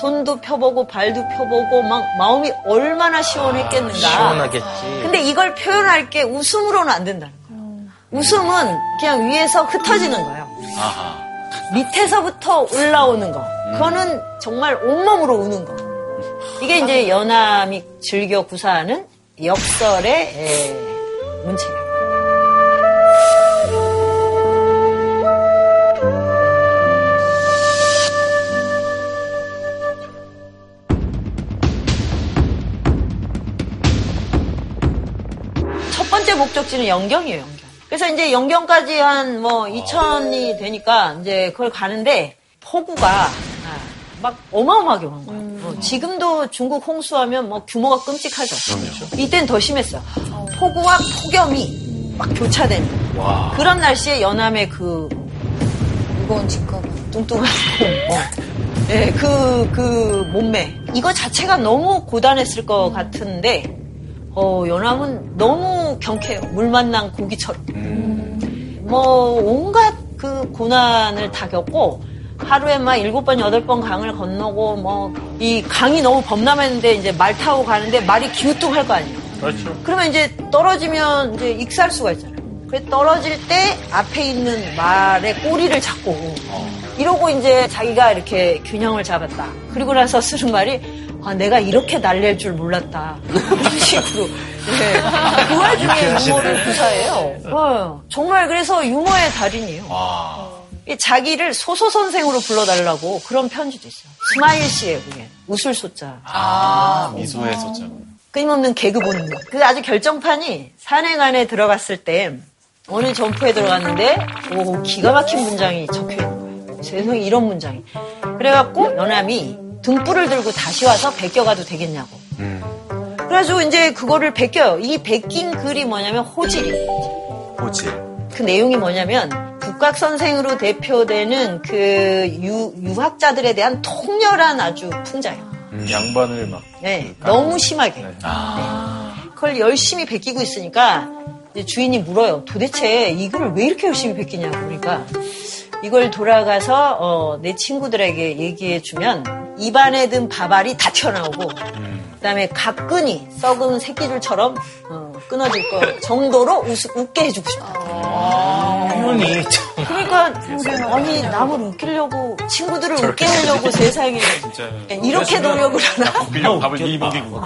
손도 펴보고 발도 펴보고 막 마음이 얼마나 시원했겠는가. 시원하겠지. 근데 이걸 표현할 게 웃음으로는 안 된다는 거예요. 웃음은 그냥 위에서 흩어지는 거예요. 아하. 밑에서부터 올라오는 거. 그거는 정말 온몸으로 우는 거. 이게 이제 연암이 즐겨 구사하는 역설의 에, 문체예요. 목적지는 영경이에요, 영경. 그래서 이제 영경까지 한 뭐 2천이 되니까 이제 그걸 가는데 폭우가 아, 막 어마어마하게 온 거예요. 어, 지금도 중국 홍수하면 뭐 규모가 끔찍하죠. 이땐 더 심했어요. 폭우와 폭염이 막 교차되는 그런 날씨에 연암의 그 무거운 직업. 뚱뚱한 몸, 어. 네, 그, 그 몸매. 이거 자체가 너무 고단했을 것 같은데, 어, 연암은 너무 경쾌해요. 물 만난 고기처럼. 뭐, 온갖 그 고난을 다 겪고, 하루에 막 일곱 번, 여덟 번 강을 건너고, 뭐, 이 강이 너무 범람했는데, 이제 말 타고 가는데 말이 기우뚱할 거 아니에요. 그렇죠. 그러면 이제 떨어지면 이제 익살 수가 있잖아요. 그래 떨어질 때 앞에 있는 말의 꼬리를 잡고 이러고 이제 자기가 이렇게 균형을 잡았다. 그리고 나서 *laughs* 쓰는 말이 아 내가 이렇게 날릴 줄 몰랐다. 이런 *laughs* 식으로. 네. 그 와중에 유머를 구사해요. 어, 정말 그래서 유머의 달인이에요. 이 자기를 소소 선생으로 불러달라고 그런 편지도 있어요. smile 씨예요, 그게. 웃을 소자. 아, 미소의 소자. 끊임없는 개그 본능. 그 아주 결정판이 산해관 안에 들어갔을 때 어느 점포에 들어갔는데 오 기가 막힌 문장이 적혀 있는 거예요. 세상에 이런 문장이. 그래갖고 연암이 등불을 들고 다시 와서 베껴가도 되겠냐고. 그래가지고 이제 그거를 베껴요. 이 베낀 글이 뭐냐면 호질이에요. 호질. 그 내용이 뭐냐면 국각 선생으로 대표되는 그 유, 유학자들에 대한 통렬한 아주 풍자예요. 양반을 막. 네, 너무 심하게. 네. 그걸 열심히 베끼고 있으니까 이제 주인이 물어요. 도대체 이 글을 왜 이렇게 열심히 베끼냐고. 그러니까 이걸 돌아가서 어, 내 친구들에게 얘기해주면 입안에 든 밥알이 다 튀어나오고 그다음에 각근이 썩은 새끼들처럼 어, 끊어질 거 정도로 웃, 웃게 해주고 싶다. 표현이 그러니까 아니 남을 웃기려고 친구들을 웃게 하려고 세상에 *laughs* 이렇게 노력을 하나? 빌려 밥을 이 먹이고.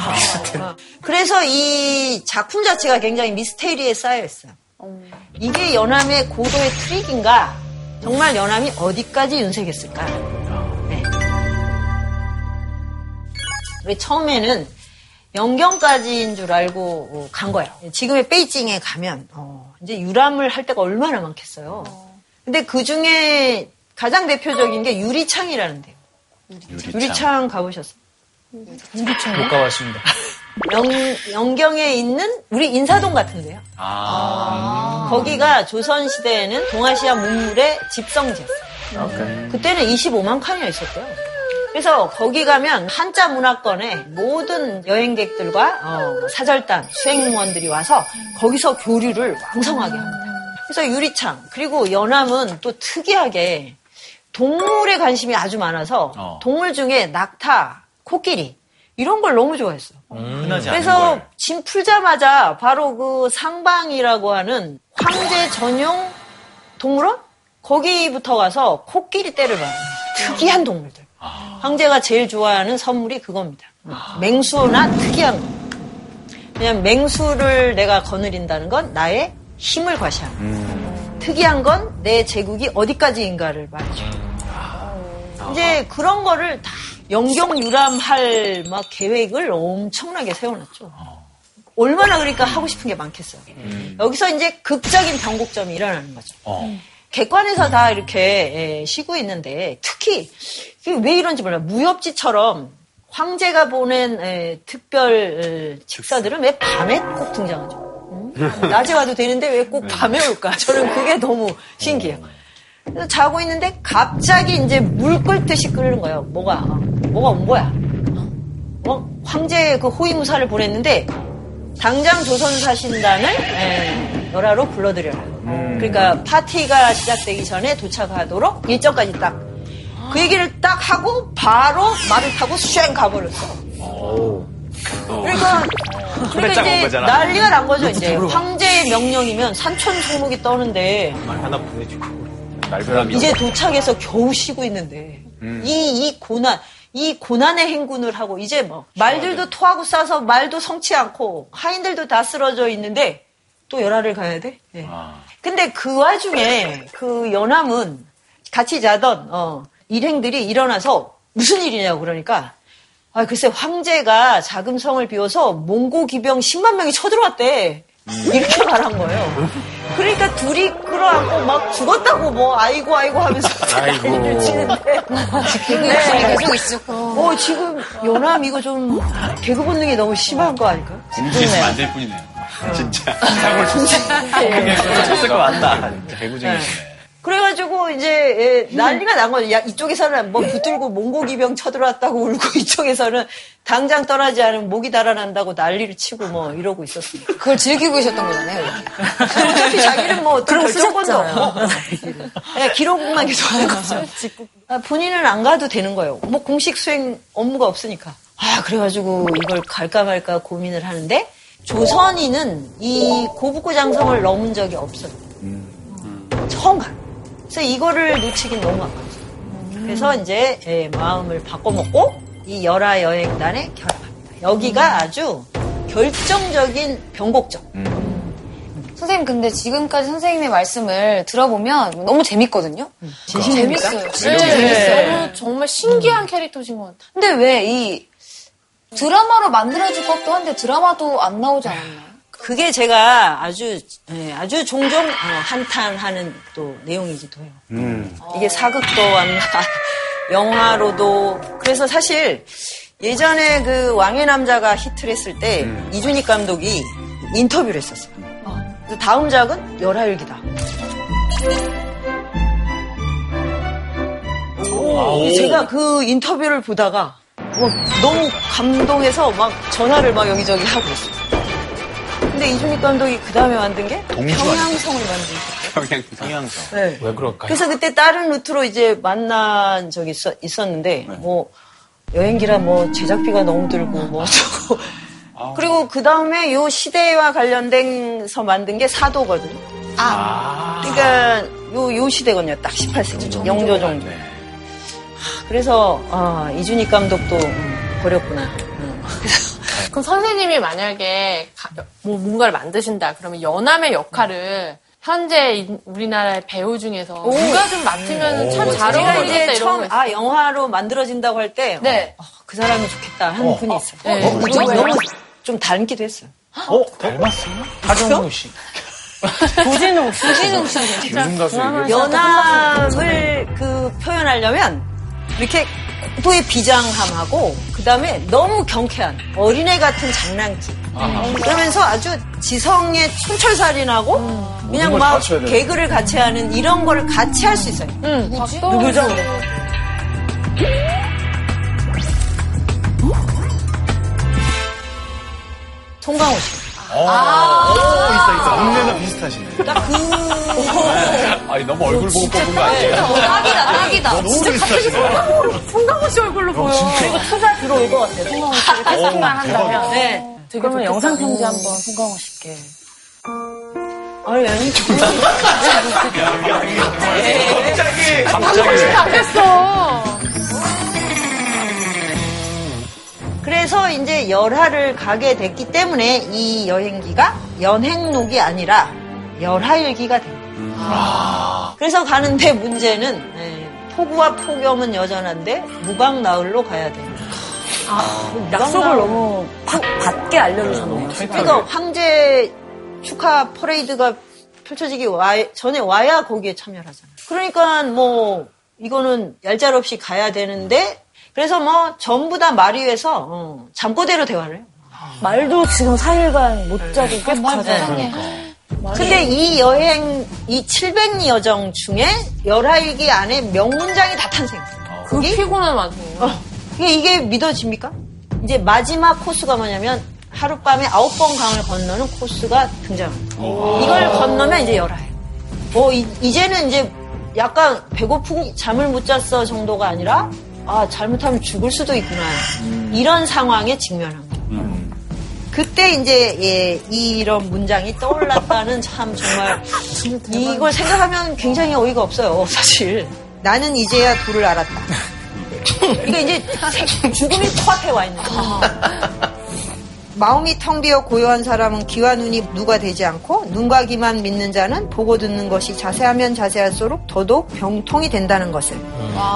그래서 이 작품 자체가 굉장히 미스테리에 쌓여 있어요. 이게 연암의 고도의 트릭인가? 정말 연암이 어디까지 윤색했을까? 네. 우리 처음에는 영경까지인 줄 알고 어, 간 거예요. 지금의 베이징에 가면 어, 이제 유람을 할 때가 얼마나 많겠어요. 근데 그 중에 가장 대표적인 게 유리창이라는 데요. 유리창 가보셨어요? 유리창 못 가봤습니다. 영, 영경에 있는 우리 인사동 같은데요. 아. 거기가 조선시대에는 동아시아 문물의 집성지였어요. 그때는 25만 칸이나 있었대요. 그래서 거기 가면 한자 문화권의 모든 여행객들과 어, 사절단, 수행무원들이 와서 거기서 교류를 왕성하게 합니다. 그래서 유리창, 그리고 연암은 또 특이하게 동물에 관심이 아주 많아서 어. 동물 중에 낙타, 코끼리 이런 걸 너무 좋아했어요. 흔하지 않은 그래서 걸. 짐 풀자마자 바로 그 상방이라고 하는 황제 전용 동물원 거기부터 가서 코끼리 떼를 봐요. 특이한 동물들. 황제가 제일 좋아하는 선물이 그겁니다. 맹수나 특이한 거. 왜냐면 맹수를 내가 거느린다는 건 나의 힘을 과시하는. 특이한 건 내 제국이 어디까지인가를 말해줘. 이제 그런 거를 다 영경 유람할 막 계획을 엄청나게 세워놨죠. 얼마나 그러니까 하고 싶은 게 많겠어요. 여기서 이제 극적인 변곡점이 일어나는 거죠. 객관에서 다 이렇게 예, 쉬고 있는데 특히 이게 왜 이런지 몰라요. 무협지처럼 황제가 보낸 예, 특별 어, 식사들은 왜 밤에 꼭 등장하죠. 음? 낮에 와도 되는데 왜 꼭 밤에 올까? 저는 그게 너무 신기해요. 그래서 자고 있는데 갑자기 이제 물 끓듯이 끓는 거예요. 뭐가 뭐가 온 거야. 어? 황제 그 호위무사를 보냈는데 당장 조선 사신단을 예, 열하로 불러들여요. 그러니까 파티가 시작되기 전에 도착하도록 일정까지 딱. 그 얘기를 딱 하고 바로 말을 타고 쉥 가버렸어. 그러니까, 그러니까 짠 이제. 난리가 난 거죠. 이제 황제의 명령이면 산천 종목이 떠는데 말 하나 보내주고. 날벼락이. 이제 도착해서 겨우 쉬고 있는데 이, 이 고난, 이 고난의 행군을 하고 이제 뭐 말들도 토하고 싸서 말도 성치 않고 하인들도 다 쓰러져 있는데 또 열화를 가야 돼? 예. 근데 그 와중에 그 연함은 같이 자던 어, 일행들이 일어나서 무슨 일이냐고 그러니까 아 글쎄 황제가 자금성을 비워서 몽고 기병 10만 명이 쳐들어왔대 이렇게 말한 거예요. *laughs* 그러니까 둘이 끌어안고 막 죽었다고 뭐 아이고 아이고 하면서 *laughs* 난리를 치는데 개그 욕심이 계속 있었고. 어 지금 연함 이거 좀 개그 본능이 너무 심한 거 아닐까요? MGS 안될 뿐이네요. 진짜. 사고를 쳤어. 쳤을 것 같다. 개구쟁이시네. 그래가지고 이제 예, 난리가 난 거죠. 야, 이쪽에서는 뭐 붙들고 몽고기병 쳐들어왔다고 울고 *laughs* 이쪽에서는 당장 떠나지 않으면 목이 달아난다고 난리를 치고 뭐 이러고 있었습니다. 그걸 즐기고 계셨던 거잖아요. 어차피 자기는 뭐 어떤 결정권도 없고 예, 기록만 계속 하는 거죠. 아, 본인은 안 가도 되는 거예요. 뭐 공식 수행 업무가 없으니까. 아 그래가지고 이걸 갈까 말까 고민을 하는데 조선인은 이 고북구 장성을 넘은 적이 없어요. 처음 가. 그래서 이거를 놓치긴 너무 아깝죠. 그래서 이제 예, 마음을 바꿔먹고 이 열화 여행단에 결합합니다. 여기가 아주 결정적인 변곡점. 선생님, 근데 지금까지 선생님의 말씀을 들어보면 너무 재밌거든요? 진심입니까? 재밌어요. 네, 진짜 재밌어요. 너무 정말 신기한 캐릭터신 것 같아요. 근데 왜 이 드라마로 만들어질 것도 한데 드라마도 안 나오지 않았나요? 그게 제가 아주 예, 아주 종종 어, 한탄하는 또 내용이기도 해요. 음. 이게 사극도 왔나 *laughs* 영화로도 그래서 사실 예전에 그 왕의 남자가 히트를 했을 때 이준익 감독이 인터뷰를 했었어요. 그래서 다음 작은 열하일기다. 제가 그 인터뷰를 보다가 뭐 너무 감동해서 막 전화를 막 여기저기 하고 있어요. 근데 이준익 감독이 그 다음에 만든 게 평양성을 만든 평양성. 네. 왜 그럴까요? 그래서 그때 다른 루트로 이제 만난 적이 있어, 있었는데, 뭐, 여행기라 뭐, 제작비가 너무 들고, 뭐, 어쩌고. 그리고 그 다음에 요 시대와 관련된서 만든 게 사도거든요. 아. 그러니까 요, 요 시대거든요. 딱 18세기. 영조 정도. 하, 그래서, 아, 이준익 감독도 음, 버렸구나. 음. 그럼 선생님이 만약에 가- 뭐 뭔가를 만드신다 그러면 연암의 역할을 현재 이- 우리나라의 배우 중에서 누가 좀 맡으면 참 잘 어울리겠다 처음. 아, 영화로 만들어진다고 할 때, 네. 어, 그 사람이 좋겠다 하는 분이 있어요. 네. 어, 좀 너무 좀 닮기도 했어요. 어? 닮았어요? 하정우 씨. *laughs* 조진웅 씨. 조진웅 씨는 진짜. 연암을 그 표현하려면 이렇게 고 도의 비장함하고 그 다음에 너무 경쾌한 어린애 같은 장난기. 그러면서 아주 지성의 촌철살인하고 그냥 걸막 개그를 같이 하는 이런 거를 같이 할 수 있어요. 누구죠? 송강호 씨. 동네가 비슷하시네. 딱 그 아니, 너무 얼굴 보고 뽑은 거 아니에요? 딱이다, 딱이다. 너무 비슷하시네. 송강호 씨 얼굴로 보여. 그리고 투자 들어올 것 같아요. 송강호 씨를 해석만 한다면. 네. 그러면 영상 편지 한번 송강호 씨께. 아니 아니 바뀌었어. 그래서 이제 열하를 가게 됐기 때문에 이 여행기가 연행록이 아니라 열하일기가 됩니다. 그래서 가는데 문제는 예, 폭우와 폭염은 여전한데 무광나흘로 가야 됩니다. 약속을 너무 받, 받게 알려주셨네요. 그러니까 황제 축하 퍼레이드가 펼쳐지기 와, 전에 와야 거기에 참여를 하잖아요. 그러니까 뭐 이거는 얄짤없이 가야 되는데 그래서 뭐 전부 다말 위에서 어, 잠꼬대로 대화를 해요. 말도 지금 4일간 못 자고 계속 하잖아요. 근데 이 여행, 이 700리 여정 중에 열하일기 안에 명문장이 다 탄생했어요. 그 그게, 피곤한 와중에. 어, 이게, 믿어집니까? 이제 마지막 코스가 뭐냐면 하룻밤에 아홉 번 강을 건너는 코스가 등장합니다. 이걸 건너면 이제 열하예요. 뭐 이, 이제는 이제 약간 배고프고 잠을 못 잤어 정도가 아니라 아 잘못하면 죽을 수도 있구나 이런 상황에 직면한 거예요. 그때 이제 예, 이런 문장이 떠올랐다는 참 정말 이걸 생각하면 굉장히 어이가 없어요 사실. 나는 이제야 도를 알았다. 그러니까 이제 생- 죽음이 코앞에 와 있는 거예요 마음이 텅 비어 고요한 사람은 귀와 눈이 누가 되지 않고 눈과 귀만 믿는 자는 보고 듣는 것이 자세하면 자세할수록 더더욱 병통이 된다는 것을.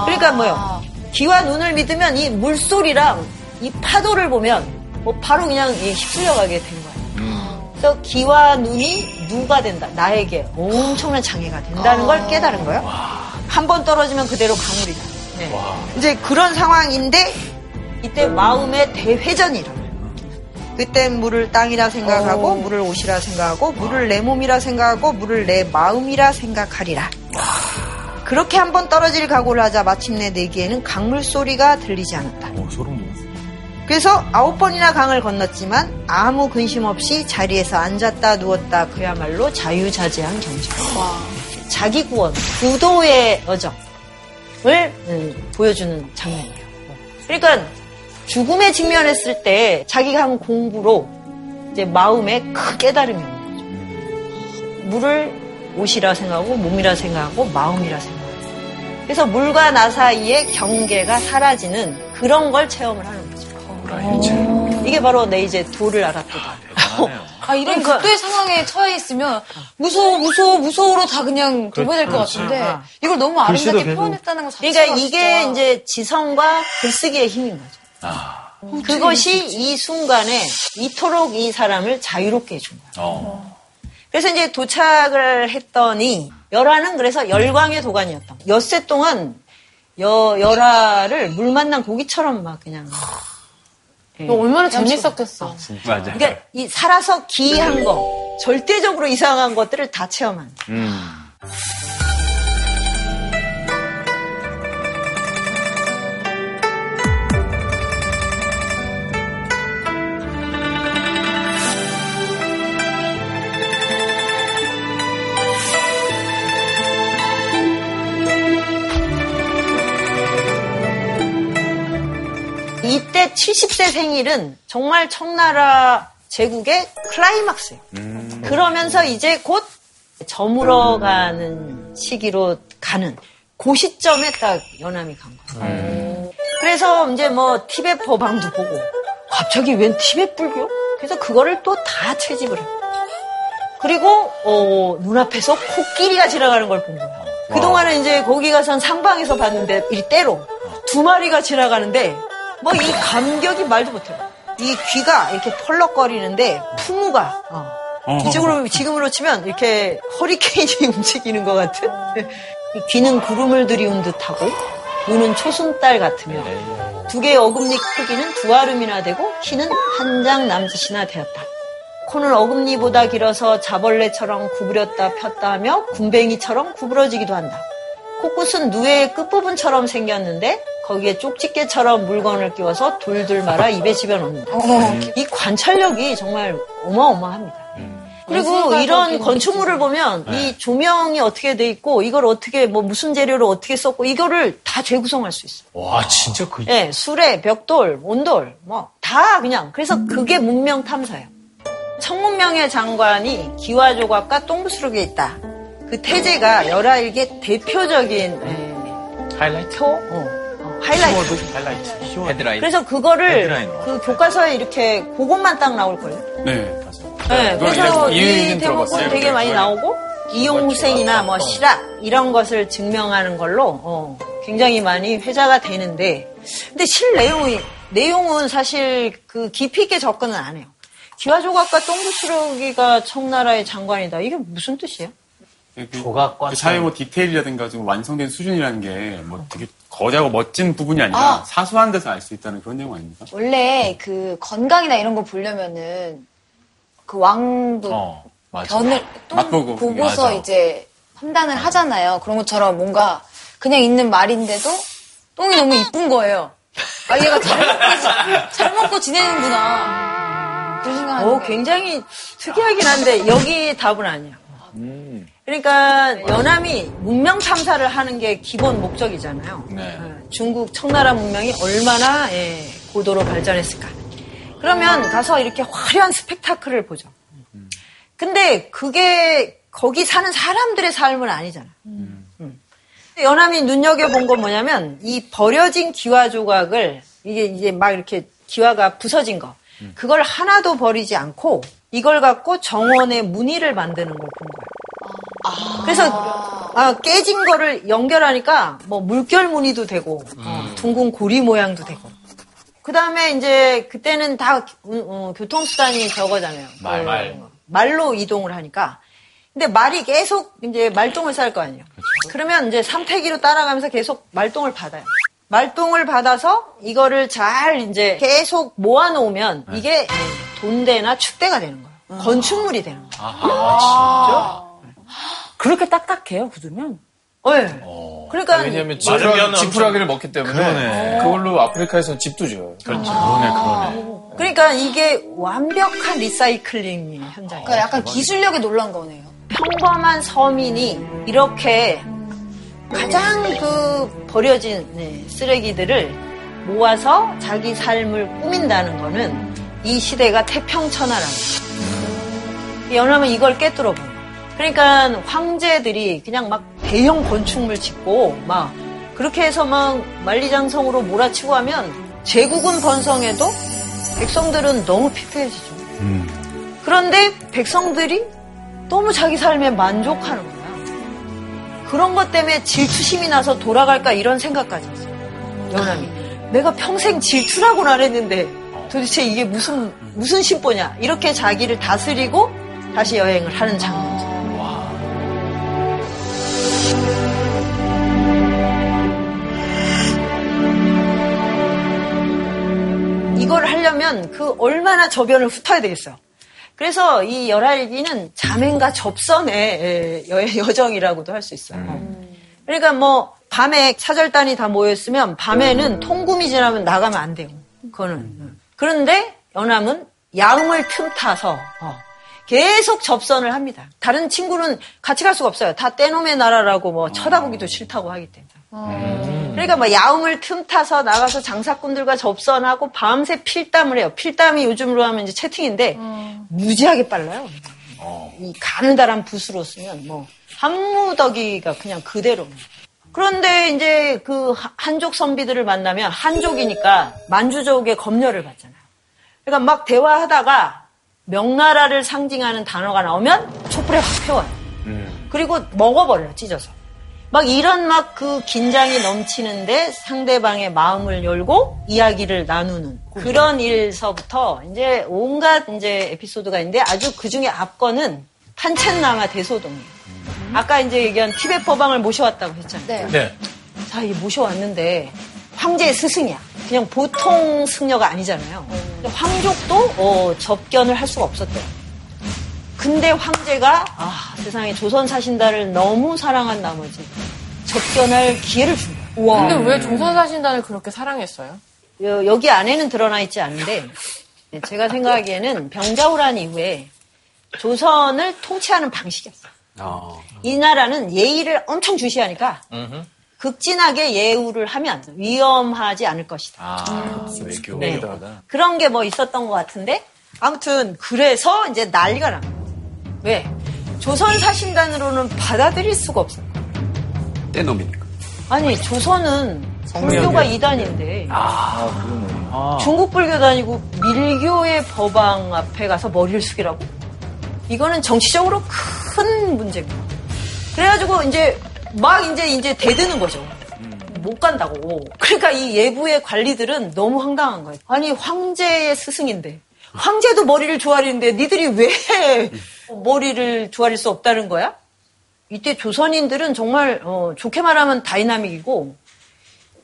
그러니까 뭐요? 귀와 눈을 믿으면 이 물소리랑 이 파도를 보면 뭐 바로 그냥 이 휩쓸려가게 된 거예요. 그래서 귀와 눈이 누가 된다. 나에게 엄청난 장애가 된다는 걸 깨달은 거예요. 한 번 떨어지면 그대로 가물이다. 네. 이제 그런 상황인데 이때 마음의 대회전이 일어나요. 그땐 물을 땅이라 생각하고 물을 옷이라 생각하고 물을 내 몸이라 생각하고 물을 내 마음이라 생각하리라. 그렇게 한 번 떨어질 각오를 하자 마침내 내기에는 강물 소리가 들리지 않았다. 그래서 아홉 번이나 강을 건넜지만 아무 근심 없이 자리에서 앉았다 누웠다 그야말로 자유자재한 경지. 자기 구원, 구도의 여정을 음, 보여주는 장면이에요. 그러니까 죽음에 직면했을 때 자기가 한 공부로 이제 마음에 큰 깨달음이 오는 거죠. 물을 옷이라 생각하고 몸이라 생각하고 마음이라 생각하고 그래서 물과 나 사이의 경계가 사라지는 그런 걸 체험을 하는 거 죠. 이게 바로 내 이제 도를 알았다. 아, 이런 그러니까- 극도의 상황에 처해 있으면 무서워, 무서워, 무서워로 다 그냥 도배될 것 같은데 이걸 너무 아름답게 표현했다는 것 자체가 그러니까 이게 진짜- 이제 지성과 글쓰기의 힘인 거죠. 그것이 이 순간에 이토록 이 사람을 자유롭게 해준 거야. 어. 그래서 이제 도착을 했더니 열화는 그래서 열광의 도가니였던 거야. 엿새 동안 여, 열화를 물 만난 고기처럼 막 그냥 예. 얼마나 재밌었겠어. 맞아. 그러니까 이 살아서 기이한 거, 절대적으로 이상한 것들을 다 체험한. 이 70세 생일은 정말 청나라 제국의 클라이막스예요. 그러면서 이제 곧 저물어가는 시기로 가는 그 시점에 딱 연암이 간 거예요. 그래서 이제 뭐 티베트 법왕도 보고 갑자기 웬 티베트 불교? 그래서 그거를 또 다 채집을 해요. 그리고 어, 눈앞에서 코끼리가 지나가는 걸 본 거예요. 그동안은 이제 거기 가선 상방에서 봤는데 이때로 두 마리가 지나가는데 뭐 이 감격이 말도 못해요. 이 귀가 이렇게 펄럭거리는데 풍우가 어. 이쪽으로 지금으로 치면 이렇게 허리케인이 *laughs* 움직이는 것 같은 이 귀는 구름을 들이운 듯하고 눈은 초승달 같으며 두 개의 어금니 크기는 두 아름이나 되고 키는 한 장 남짓이나 되었다. 코는 어금니보다 길어서 자벌레처럼 구부렸다 폈다 하며 군뱅이처럼 구부러지기도 한다. 코끝은 누에의 끝부분처럼 생겼는데 거기에 쪽집게처럼 물건을 끼워서 둘둘 말아 입에 집어넣는다. 이 관찰력이 정말 어마어마합니다. 그리고 이런 건축물을 보면 이 조명이 어떻게 돼 있고 이걸 어떻게 뭐 무슨 재료로 어떻게 썼고 이거를 다 재구성할 수 있어요. 와, 진짜 그, 예, 수레, 벽돌, 온돌, 뭐, 다 그냥. 그래서 그게 문명 탐사예요. 청문명의 장관이 기와조각과 똥부스룩에 있다. 그 태제가 열아일개 대표적인 예, 하이라이트? 표, 어, 어, 하이라이트. 하이라이트. 헤드라인. 그래서 그거를 헤드라인. 그 교과서에 이렇게 그것만 딱 나올걸요. 네, 맞아요. 네, 그건 그래서 이 대목은 들어봤어요. 되게 많이 네. 나오고 이용 후생이나 뭐 실학 이런 것을 증명하는 걸로 어, 굉장히 많이 회자가 되는데 근데 실 내용이 내용은 사실 그 깊이 있게 접근은 안 해요. 기와조각과 똥부스러기가 청나라의 장관이다. 이게 무슨 뜻이에요? 그, 조각과 그 사회 뭐 디테일이라든가 좀 완성된 수준이라는 게 뭐 되게 거대하고 멋진 부분이 아니라 아. 사소한 데서 알 수 있다는 그런 내용 아닙니까? 원래 그 건강이나 이런 거 보려면은 그 왕도 어, 맞아. 변을 똥 맛보고. 보고서 맞아. 이제 판단을 하잖아요. 그런 것처럼 뭔가 그냥 있는 말인데도 똥이 너무 이쁜 거예요. 아 얘가 잘 먹고, 지- 잘 먹고 지내는구나. 그런 생각하는 오, 거예요. 굉장히 특이하긴 한데 여기 답은 아니야. 그러니까 연암이 문명 탐사를 하는 게 기본 목적이잖아요. 네. 어, 중국 청나라 문명이 얼마나 예, 고도로 발전했을까. 그러면 가서 이렇게 화려한 스펙타클을 보죠. 근데 그게 거기 사는 사람들의 삶은 아니잖아. 음. 연암이 눈여겨본 건 뭐냐면 이 버려진 기와 조각을 이게 이제 막 이렇게 기와가 부서진 거 그걸 하나도 버리지 않고 이걸 갖고 정원의 무늬를 만드는 걸 본 거예 요. 그래서 아, 깨진 거를 연결하니까 뭐 물결 무늬도 되고 어, 둥근 고리 모양도 되고. 그 다음에 이제 그때는 다 어, 교통수단이 저거잖아요. 말, 그 말. 말로 이동을 하니까. 근데 말이 계속 이제 말똥을 쌀 거 아니에요. 그러면 이제 삼태기로 따라가면서 계속 말똥을 받아요. 말똥을 받아서 이거를 잘 이제 계속 모아놓으면 이게 돈대나 축대가 되는 거예요. 건축물이 되는 거예요. 그렇게 딱딱해요, 굳으면? 네. 그러니까 왜냐하면 마르면 지푸라, 지푸라기를 먹기 때문에 그러네. 그걸로 아프리카에서는 집도 지어요. 그렇죠. 그러네, 그러네. 그러니까 이게 완벽한 리사이클링 현장이에요. 그러니까 약간 기술력이 놀란 거네요. 평범한 서민이 이렇게 가장 그 버려진 네, 쓰레기들을 모아서 자기 삶을 꾸민다는 거는 이 시대가 태평천하라는 거예요. 연하면 이걸 깨뚫어 본 거예요. 그러니까 황제들이 그냥 막 대형 건축물 짓고 막 그렇게 해서 막 만리장성으로 몰아치고 하면 제국은 번성해도 백성들은 너무 피폐해지죠. 그런데 백성들이 너무 자기 삶에 만족하는 거야. 그런 것 때문에 질투심이 나서 돌아갈까 이런 생각까지 했어요. 연암이. 내가 평생 질투라고는 안 했는데 도대체 이게 무슨 무슨 심보냐 이렇게 자기를 다스리고 다시 여행을 하는 장면 이걸 하려면 그 얼마나 저변을 훑어야 되겠어요. 그래서 이 열알기는 자맹과 접선의 예, 여- 여정이라고도 할 수 있어요. 그러니까 뭐 밤에 사절단이 다 모였으면 밤에는 통금이 지나면 나가면 안 돼요. 그거는. 그런데 연암은 야음을 틈타서 어, 계속 접선을 합니다. 다른 친구는 같이 갈 수가 없어요. 다 떼놈의 나라라고 뭐 쳐다보기도 싫다고 하기 때문에. 그러니까 뭐 야음을 틈타서 나가서 장사꾼들과 접선하고 밤새 필담을 해요. 필담이 요즘으로 하면 이제 채팅인데 무지하게 빨라요. 이 가느다란 붓으로 쓰면 뭐 한무더기가 그냥 그대로. 그런데 이제 그 하- 한족 선비들을 만나면 한족이니까 만주족의 검열을 받잖아요. 그러니까 막 대화하다가 명나라를 상징하는 단어가 나오면 촛불에 확 태워요. 그리고 먹어버려요, 찢어서. 막 이런 막 그 긴장이 넘치는데 상대방의 마음을 열고 이야기를 나누는 그런 일서부터 이제 온갖 이제 에피소드가 있는데 아주 그 중에 앞거는 판첸나마 대소동이에요. 아까 이제 얘기한 티베트 법왕을 모셔왔다고 했잖아요. 네. 자, 이 모셔왔는데 황제의 스승이야. 그냥 보통 승려가 아니잖아요. 근데 황족도 어, 접견을 할 수가 없었대요. 근데 황제가 아, 세상에 조선 사신단을 너무 사랑한 나머지 접견할 기회를 준 거야. 근데 왜 조선 사신단을 그렇게 사랑했어요? 여, 여기 안에는 드러나 있지 않은데 제가 생각하기에는 병자호란 이후에 조선을 통치하는 방식이었어요. 이 나라는 예의를 엄청 주시하니까 극진하게 예우를 하면 위험하지 않을 것이다. 아, 외교. 네. 그런 게 뭐 있었던 것 같은데 아무튼 그래서 이제 난리가 난 거예요. 왜? 조선 사신단으로는 받아들일 수가 없어요. 떼놈이니까. 아니 조선은 불교가 이단인데 아, 중국 불교 다니고 밀교의 법왕 앞에 가서 머리를 숙이라고? 이거는 정치적으로 큰 문제입니다. 그래가지고 이제 막 이제 이제 대드는 거죠. 못 간다고. 그러니까 이 예부의 관리들은 너무 황당한 거예요. 아니 황제의 스승인데 황제도 머리를 조아리는데 니들이 왜 머리를 조아릴 수 없다는 거야? 이때 조선인들은 정말 어, 좋게 말하면 다이나믹이고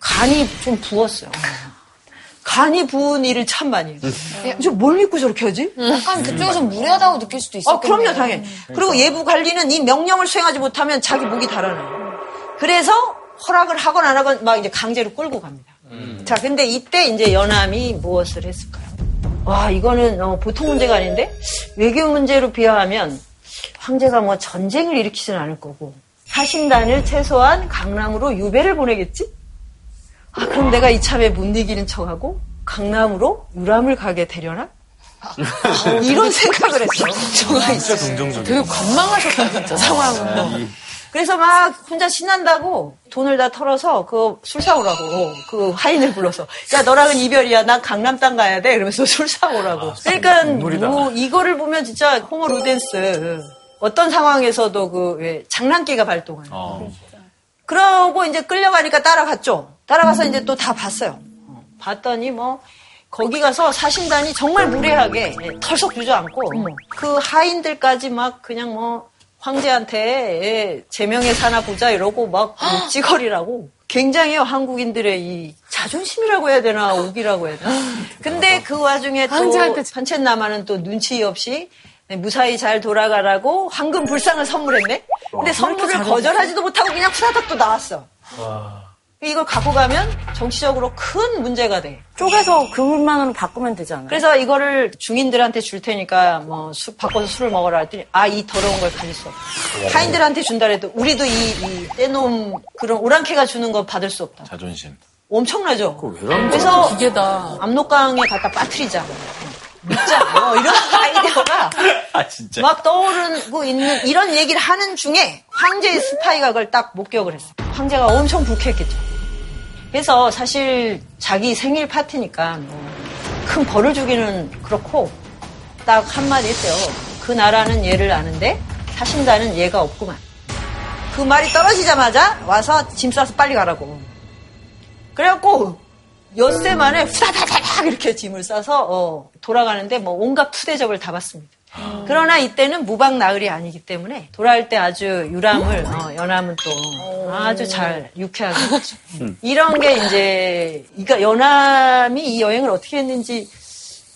간이 좀 부었어요. 간이 부은 일을 참 많이 해요. 뭘 믿고 저렇게 하지? 약간 그쪽에서 무례하다고 느낄 수도 아, 있었겠네요. 그럼요, 당연히. 그리고 예부 관리는 이 명령을 수행하지 못하면 자기 목이 달아나요. 그래서 허락을 하건 안 하건 막 이제 강제로 끌고 갑니다. 자, 근데 이때 이제 연암이 무엇을 했을까요? 와, 이거는 어, 보통 문제가 아닌데 외교 문제로 비하하면 황제가 뭐 전쟁을 일으키진 않을 거고 사신단을 최소한 강남으로 유배를 보내겠지? 아, 그럼 내가 이참에 못 이기는 척하고 강남으로 유람을 가게 되려나? *laughs* 이런 생각을 했어요. 저가 있었어요. 되게 관망하셨다, 진짜, 상황을. 그래서 막 혼자 신난다고 돈을 다 털어서 그 술 사오라고. 그 하인을 불러서. 야 너랑은 이별이야. 나 강남 땅 가야 돼. 이러면서 *laughs* 술 사오라고. 그러니까 뭐 이거를 보면 진짜 호모 루덴스. 어떤 상황에서도 그왜 장난기가 발동하는 그러고 이제 끌려가니까 따라갔죠. 따라가서 이제 또 다 봤어요. 어, 봤더니 뭐 거기 가서 사신단이 정말 무례하게 예, 털썩 주저앉고 그 하인들까지 막 그냥 뭐 황제한테 예, 제명의 사나 보자 이러고 막 찌거리라고. 굉장해요 한국인들의 이 자존심이라고 해야 되나 오기라고 해야 되나. 근데 그 와중에 또 판첸나마는 또 눈치 없이 무사히 잘 돌아가라고 황금 불상을 선물했네? 근데 선물을 거절하지도 못하고 그냥 후다닥 또 나왔어 이걸 갖고 가면 정치적으로 큰 문제가 돼 쪼개서 그물만으로 바꾸면 않아요? 그래서 이거를 중인들한테 줄 테니까 뭐 술, 바꿔서 술을 먹어라 했더니 아 이 더러운 걸 가질 수 없다. 하인들한테 준다 해도 우리도 이, 이 떼놈 그런 오랑캐가 주는 거 받을 수 없다. 자존심. 엄청나죠. 그래서 기계다. 압록강에 갖다 빠뜨리자. 묻자. 뭐 이런 *laughs* 아이디어가 아, 진짜. 막 떠오르고 있는 이런 얘기를 하는 중에 황제의 스파이가 그걸 딱 목격을 했어요. 황제가 엄청 불쾌했겠죠. 그래서 사실 자기 생일 파티니까 뭐 큰 벌을 주기는 그렇고 딱 한마디 했어요. 그 나라는 얘를 아는데 사신다는 얘가 없구만. 그 말이 떨어지자마자 와서 짐 싸서 빨리 가라고. 그래갖고 엿새 만에 후다다다닥 이렇게 짐을 싸서 어, 돌아가는데 뭐 온갖 푸대접을 다 받습니다. 그러나 이때는 무박 나흘이 아니기 때문에 돌아올 때 아주 유람을 어, 연암은 또 아주 잘 유쾌하게 했죠. 이런 게 이제 그러니까 연암이 이 여행을 어떻게 했는지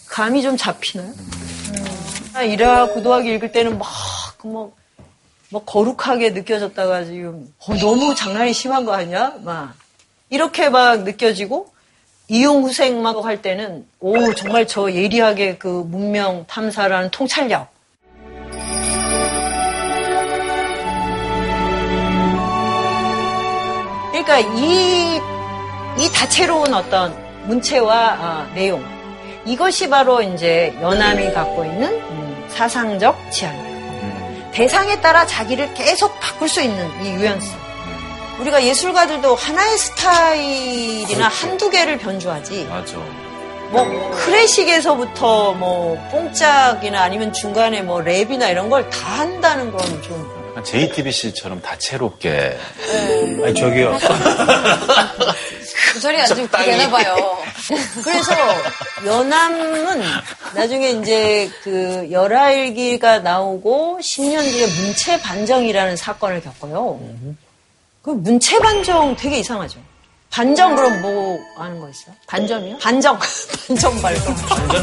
감이 좀 잡히나요? 아, 이라 고도하게 읽을 때는 막, 뭐, 뭐, 거룩하게 느껴졌다가 지금, 어, 너무 장난이 심한 거 아니야? 막, 이렇게 막 느껴지고, 이용후생 막할 때는, 오, 정말 저 예리하게 그 문명 탐사라는 통찰력. 그러니까 이, 이 다채로운 어떤 문체와 아, 내용. 이것이 바로 이제 연암이 갖고 있는 음, 사상적 지향이에요. 대상에 따라 자기를 계속 바꿀 수 있는 이 유연성. 우리가 예술가들도 하나의 스타일이나 한두 개를 변주하지. 맞아. 뭐 클래식에서부터 뭐 뽕짝이나 아니면 중간에 뭐 랩이나 이런 걸 다 한다는 건 좀. 약간 JTBC처럼 다채롭게. 아니, 저기요. 그 소리 아주 되나 봐요. 그래서 연암은 나중에 이제 그 열하일기가 나오고 10년 뒤에 문체 반정이라는 사건을 겪어요. 그 문체 반정 되게 이상하죠. 반정 그럼 뭐 아는 거 있어요? 반점이요? 반정 *laughs* 반정 말고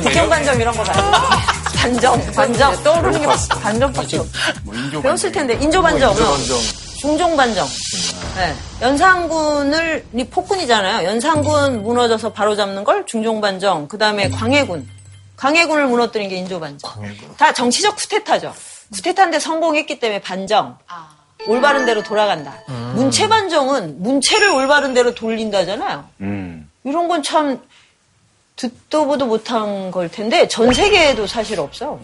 득경 반정 이런 거 말고 *laughs* 반정 반정 떠오르는 게 반점밖에 없어. 뭐 인조 배웠을 텐데 인조 반정 인조 반정. 중종 반정 네. 연산군을 이 폭군이잖아요. 연산군 무너져서 바로 잡는 걸 중종 반정. 그 다음에 광해군. 광해군을 무너뜨린 게 인조 반정. 다 정치적 쿠데타죠. 쿠데타인데 성공했기 때문에 반정. 올바른 대로 돌아간다. 문체 반정은 문체를 올바른 대로 돌린다잖아요. 음. 이런 건 참 듣도 보도 못한 걸 텐데 전 세계에도 사실 없어.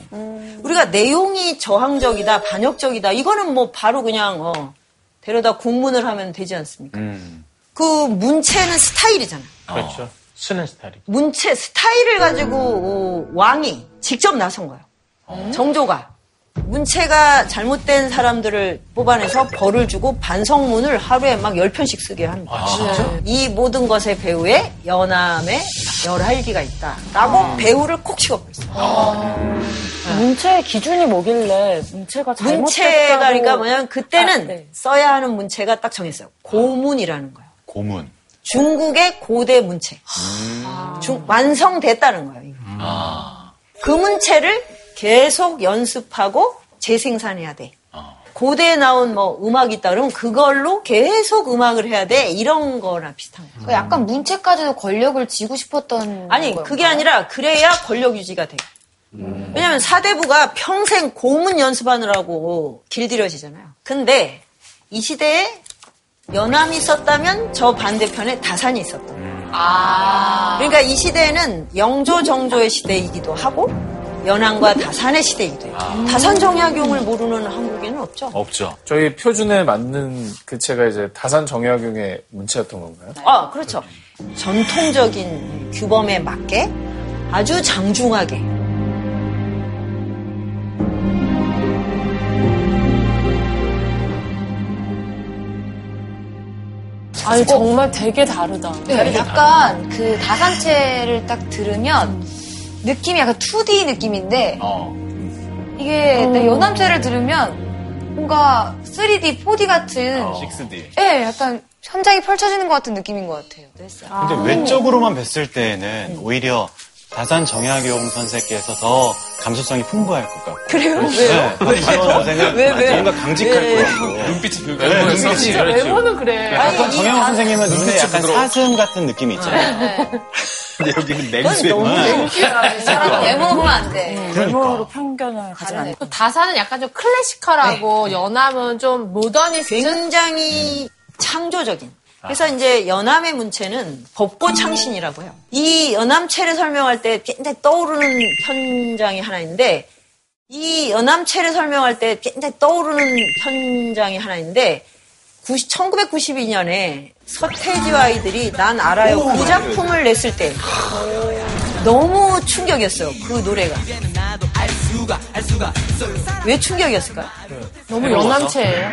우리가 내용이 저항적이다, 반역적이다. 이거는 뭐 바로 그냥 어, 데려다 공문을 하면 되지 않습니까? 음. 그 문체는 스타일이잖아. 그렇죠. 쓰는 스타일이. 문체 스타일을 가지고 어, 왕이 직접 나선 거예요. 정조가 문체가 잘못된 사람들을 뽑아내서 벌을 주고 반성문을 하루에 막 열 편씩 쓰게 합니다. 이 모든 것의 배후에 연암의 열할기가 있다라고 배후를 콕 찍어버렸어요. 문체의 기준이 뭐길래 문체가 잘못됐다고 문체가 그러니까 뭐냐면 그때는 아, 네. 써야 하는 문체가 딱 정했어요. 고문이라는 거예요. 고문. 중국의 고대 문체. 중- 완성됐다는 거예요. 이거. 그 문체를 계속 연습하고 재생산해야 돼. 고대에 나온 뭐 음악이 있다 그러면 그걸로 계속 음악을 해야 돼. 이런 거나 비슷한 거예요. 그 약간 문체까지도 권력을 쥐고 싶었던 아니, 건가요? 그게 아니라 그래야 권력 유지가 돼요. 왜냐면 사대부가 평생 고문 연습하느라고 길들여지잖아요. 근데 이 시대에 연암이 있었다면 저 반대편에 다산이 있었던 거예요. 아. 그러니까 이 시대에는 영조 정조의 시대이기도 하고 연암과 다산의 시대이기도 해요. 다산 정약용을 모르는 한국인은 없죠. 없죠. 저희 표준에 맞는 그 체가 이제 다산 정약용의 문체였던 건가요? 아, 그렇죠. 전통적인 규범에 맞게 아주 장중하게 아니, 정말 되게 다르다. 네, 약간 그 다산체를 딱 들으면 느낌이 약간 2D 느낌인데 어. 이게 내 연암체를 들으면 뭔가 3D, 4D 같은 어. 6D. 예, 약간 현장이 펼쳐지는 것 같은 느낌인 것 같아요. 근데 외적으로만 뵀을 때는 오히려 다산 정약용 선생께서 더 감수성이 풍부할 것 같고. 그래요? 네. 다산 선생은 왜, 왜? 뭔가 강직할 왜? 것 같고. 눈빛이 그 네, 눈빛이 진짜 그렇죠. 외모는 그래. 다산 정약용 선생님은 눈에 약간 부드러워. 사슴 같은 느낌이 있잖아요. 근데 여기는 냉수에 너무 사람 외모 보면 안 돼. 외모로 편견을 가지면 안 돼. 그 다산은 약간 좀 클래시컬하고 연암은 좀 모더니스트. 굉장히 창조적인. 그래서 이제 연암의 문체는 법고 창신이라고 해요. 이 연암체를 설명할 때 굉장히 떠오르는 현장이 하나 있는데 이 연암체를 설명할 때 굉장히 떠오르는 현장이 하나 있는데 1992년에 서태지와 아이들이 난 알아요. 그 작품을 냈을 때. 너무 충격이었어요 그 노래가. 왜 충격이었을까요? 너무 연함체예요.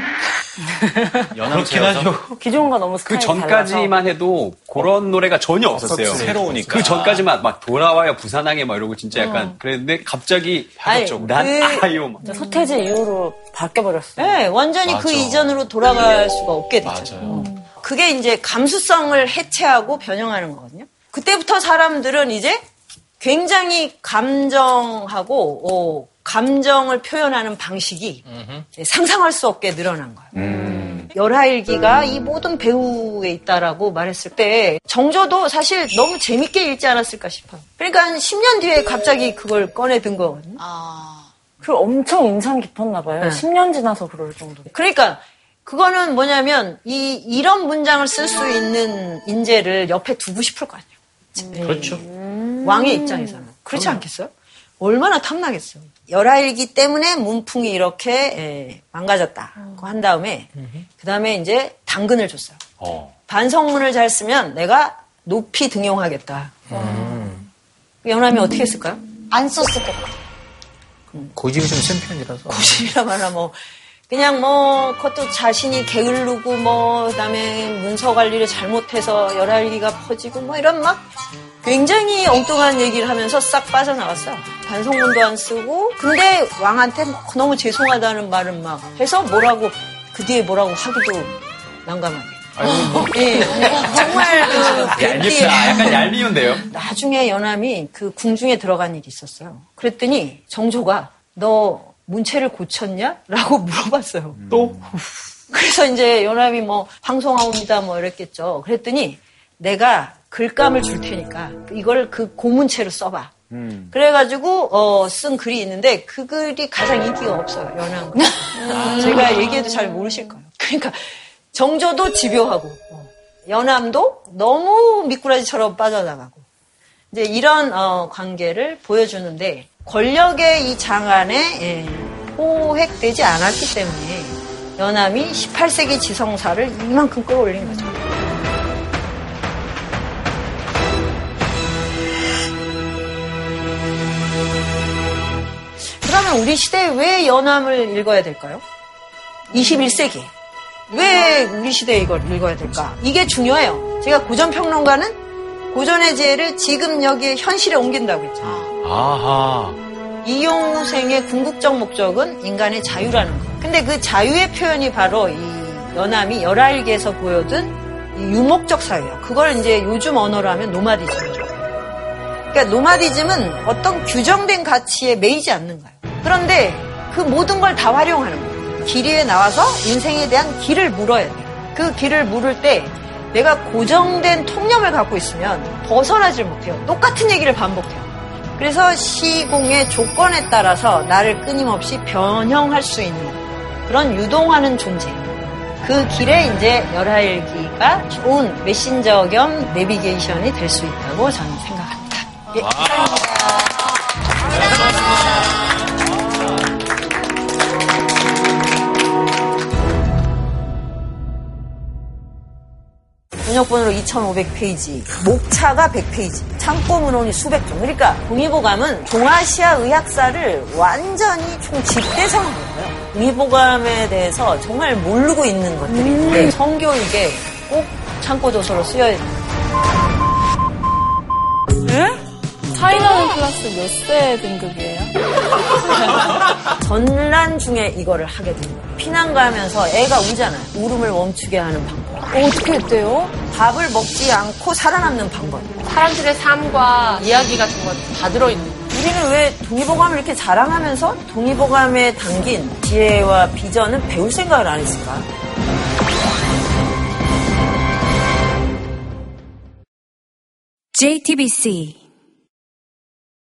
*laughs* 그렇긴 하죠. 기존과 너무 그 스타일이 전까지만 해도 그런 노래가 전혀 없었어요. 없었지. 새로우니까. 그 전까지만 막 돌아와요 부산항에 막 이러고 진짜 약간 그랬는데 갑자기 아니, 난 그- 아요 막. 서태지 이후로 바뀌어버렸어요. 네, 완전히 그 맞아. 이전으로 돌아갈 수가 없게 됐죠. 맞아요. 그게 이제 감수성을 해체하고 변형하는 거거든요. 그때부터 사람들은 이제 굉장히 감정하고 어, 감정을 표현하는 방식이 상상할 수 없게 늘어난 거예요. 열하일기가 이 모든 배우에 있다라고 말했을 때 정조도 사실 너무 재밌게 읽지 않았을까 싶어요. 그러니까 한 10년 뒤에 갑자기 그걸 꺼내 든 거거든요. 그 엄청 인상 깊었나 봐요. 네. 10년 지나서 그럴 정도. 그러니까 그거는 뭐냐면 이 이런 문장을 쓸 수 있는 인재를 옆에 두고 싶을 거 아니에요. 그렇죠. 왕의 입장에서는 그렇지 않겠어요? 얼마나 탐나겠어요. 열하일기 때문에 문풍이 이렇게 예, 망가졌다. 그거 한 다음에 그 다음에 이제 당근을 줬어요. 어. 반성문을 잘 쓰면 내가 높이 등용하겠다. 연함이 어떻게 했을까요? 안 썼을 것 같아요. 고집이 좀 센 편이라서. 고집이라거나 뭐 그냥 뭐 그것도 자신이 게을르고 뭐 그다음에 문서 관리를 잘못해서 열알기가 퍼지고 뭐 이런 막 굉장히 엉뚱한 얘기를 하면서 싹 빠져나갔어요. 반성문도 안 쓰고 근데 왕한테 뭐 너무 죄송하다는 말은 막 해서 뭐라고 그 뒤에 뭐라고 하기도 난감하게. 예, 정말 그 얄밉다. 약간 얄미운데요. 나중에 연암이 그 궁중에 들어간 일이 있었어요. 그랬더니 정조가 너 문체를 고쳤냐? 라고 물어봤어요. 또? 그래서 이제 연암이 뭐 방송하옵니다 뭐 이랬겠죠. 그랬더니 내가 글감을 줄 테니까 이걸 그 고문체로 써봐. 그래가지고 어, 쓴 글이 있는데 그 글이 가장 인기가 없어요. 연암 글. *laughs* 제가 얘기해도 잘 모르실 거예요. 그러니까 정조도 집요하고 어, 연암도 너무 미꾸라지처럼 빠져나가고 이제 이런 어, 관계를 보여주는데 권력의 이 장안에 예, 호획되지 않았기 때문에 연암이 18세기 지성사를 이만큼 끌어올린 거죠. 우리 시대에 왜 연암을 읽어야 될까요? 21세기. 왜 우리 시대에 이걸 읽어야 될까? 이게 중요해요. 제가 고전평론가는 고전의 지혜를 지금 여기에 현실에 옮긴다고 했죠. 아하. 이용생의 궁극적 목적은 인간의 자유라는 거. 근데 그 자유의 표현이 바로 이 연암이 열알기에서 보여준 이 유목적 사회예요. 그걸 이제 요즘 언어로 하면 노마디즘이죠. 그러니까 노마디즘은 어떤 규정된 가치에 매이지 않는 거예요. 그런데 그 모든 걸 다 활용하는 거예요. 길 위에 나와서 인생에 대한 길을 물어야 돼요. 그 길을 물을 때 내가 고정된 통념을 갖고 있으면 벗어나질 못해요. 똑같은 얘기를 반복해요. 그래서 시공의 조건에 따라서 나를 끊임없이 변형할 수 있는 그런 유동하는 존재. 그 길에 이제 열하일기가 좋은 메신저 겸 내비게이션이 될 수 있다고 저는 생각합니다. 예. 번역본으로 2,500페이지, 목차가 100페이지, 창고 문헌이 수백 종. 그러니까 동의보감은 동아시아 의학사를 완전히 총 집대성한 거예요. 동의보감에 대해서 정말 모르고 있는 것들이 있는데 성교육에 꼭 창고 조서로 쓰여야 돼요. 차이나는 클래스 몇 세 등급이에요? *laughs* 전란 중에 이거를 하게 된 거예요. 피난 가면서 애가 우잖아요. 울음을 멈추게 하는 방법. 어떻게 했대요? 밥을 먹지 않고 살아남는 방법. 사람들의 삶과 이야기 같은 거다 들어있는. 우리는 왜 동의보감을 이렇게 자랑하면서 동의보감에 담긴 지혜와 비전은 배울 생각을 안 했을까? JTBC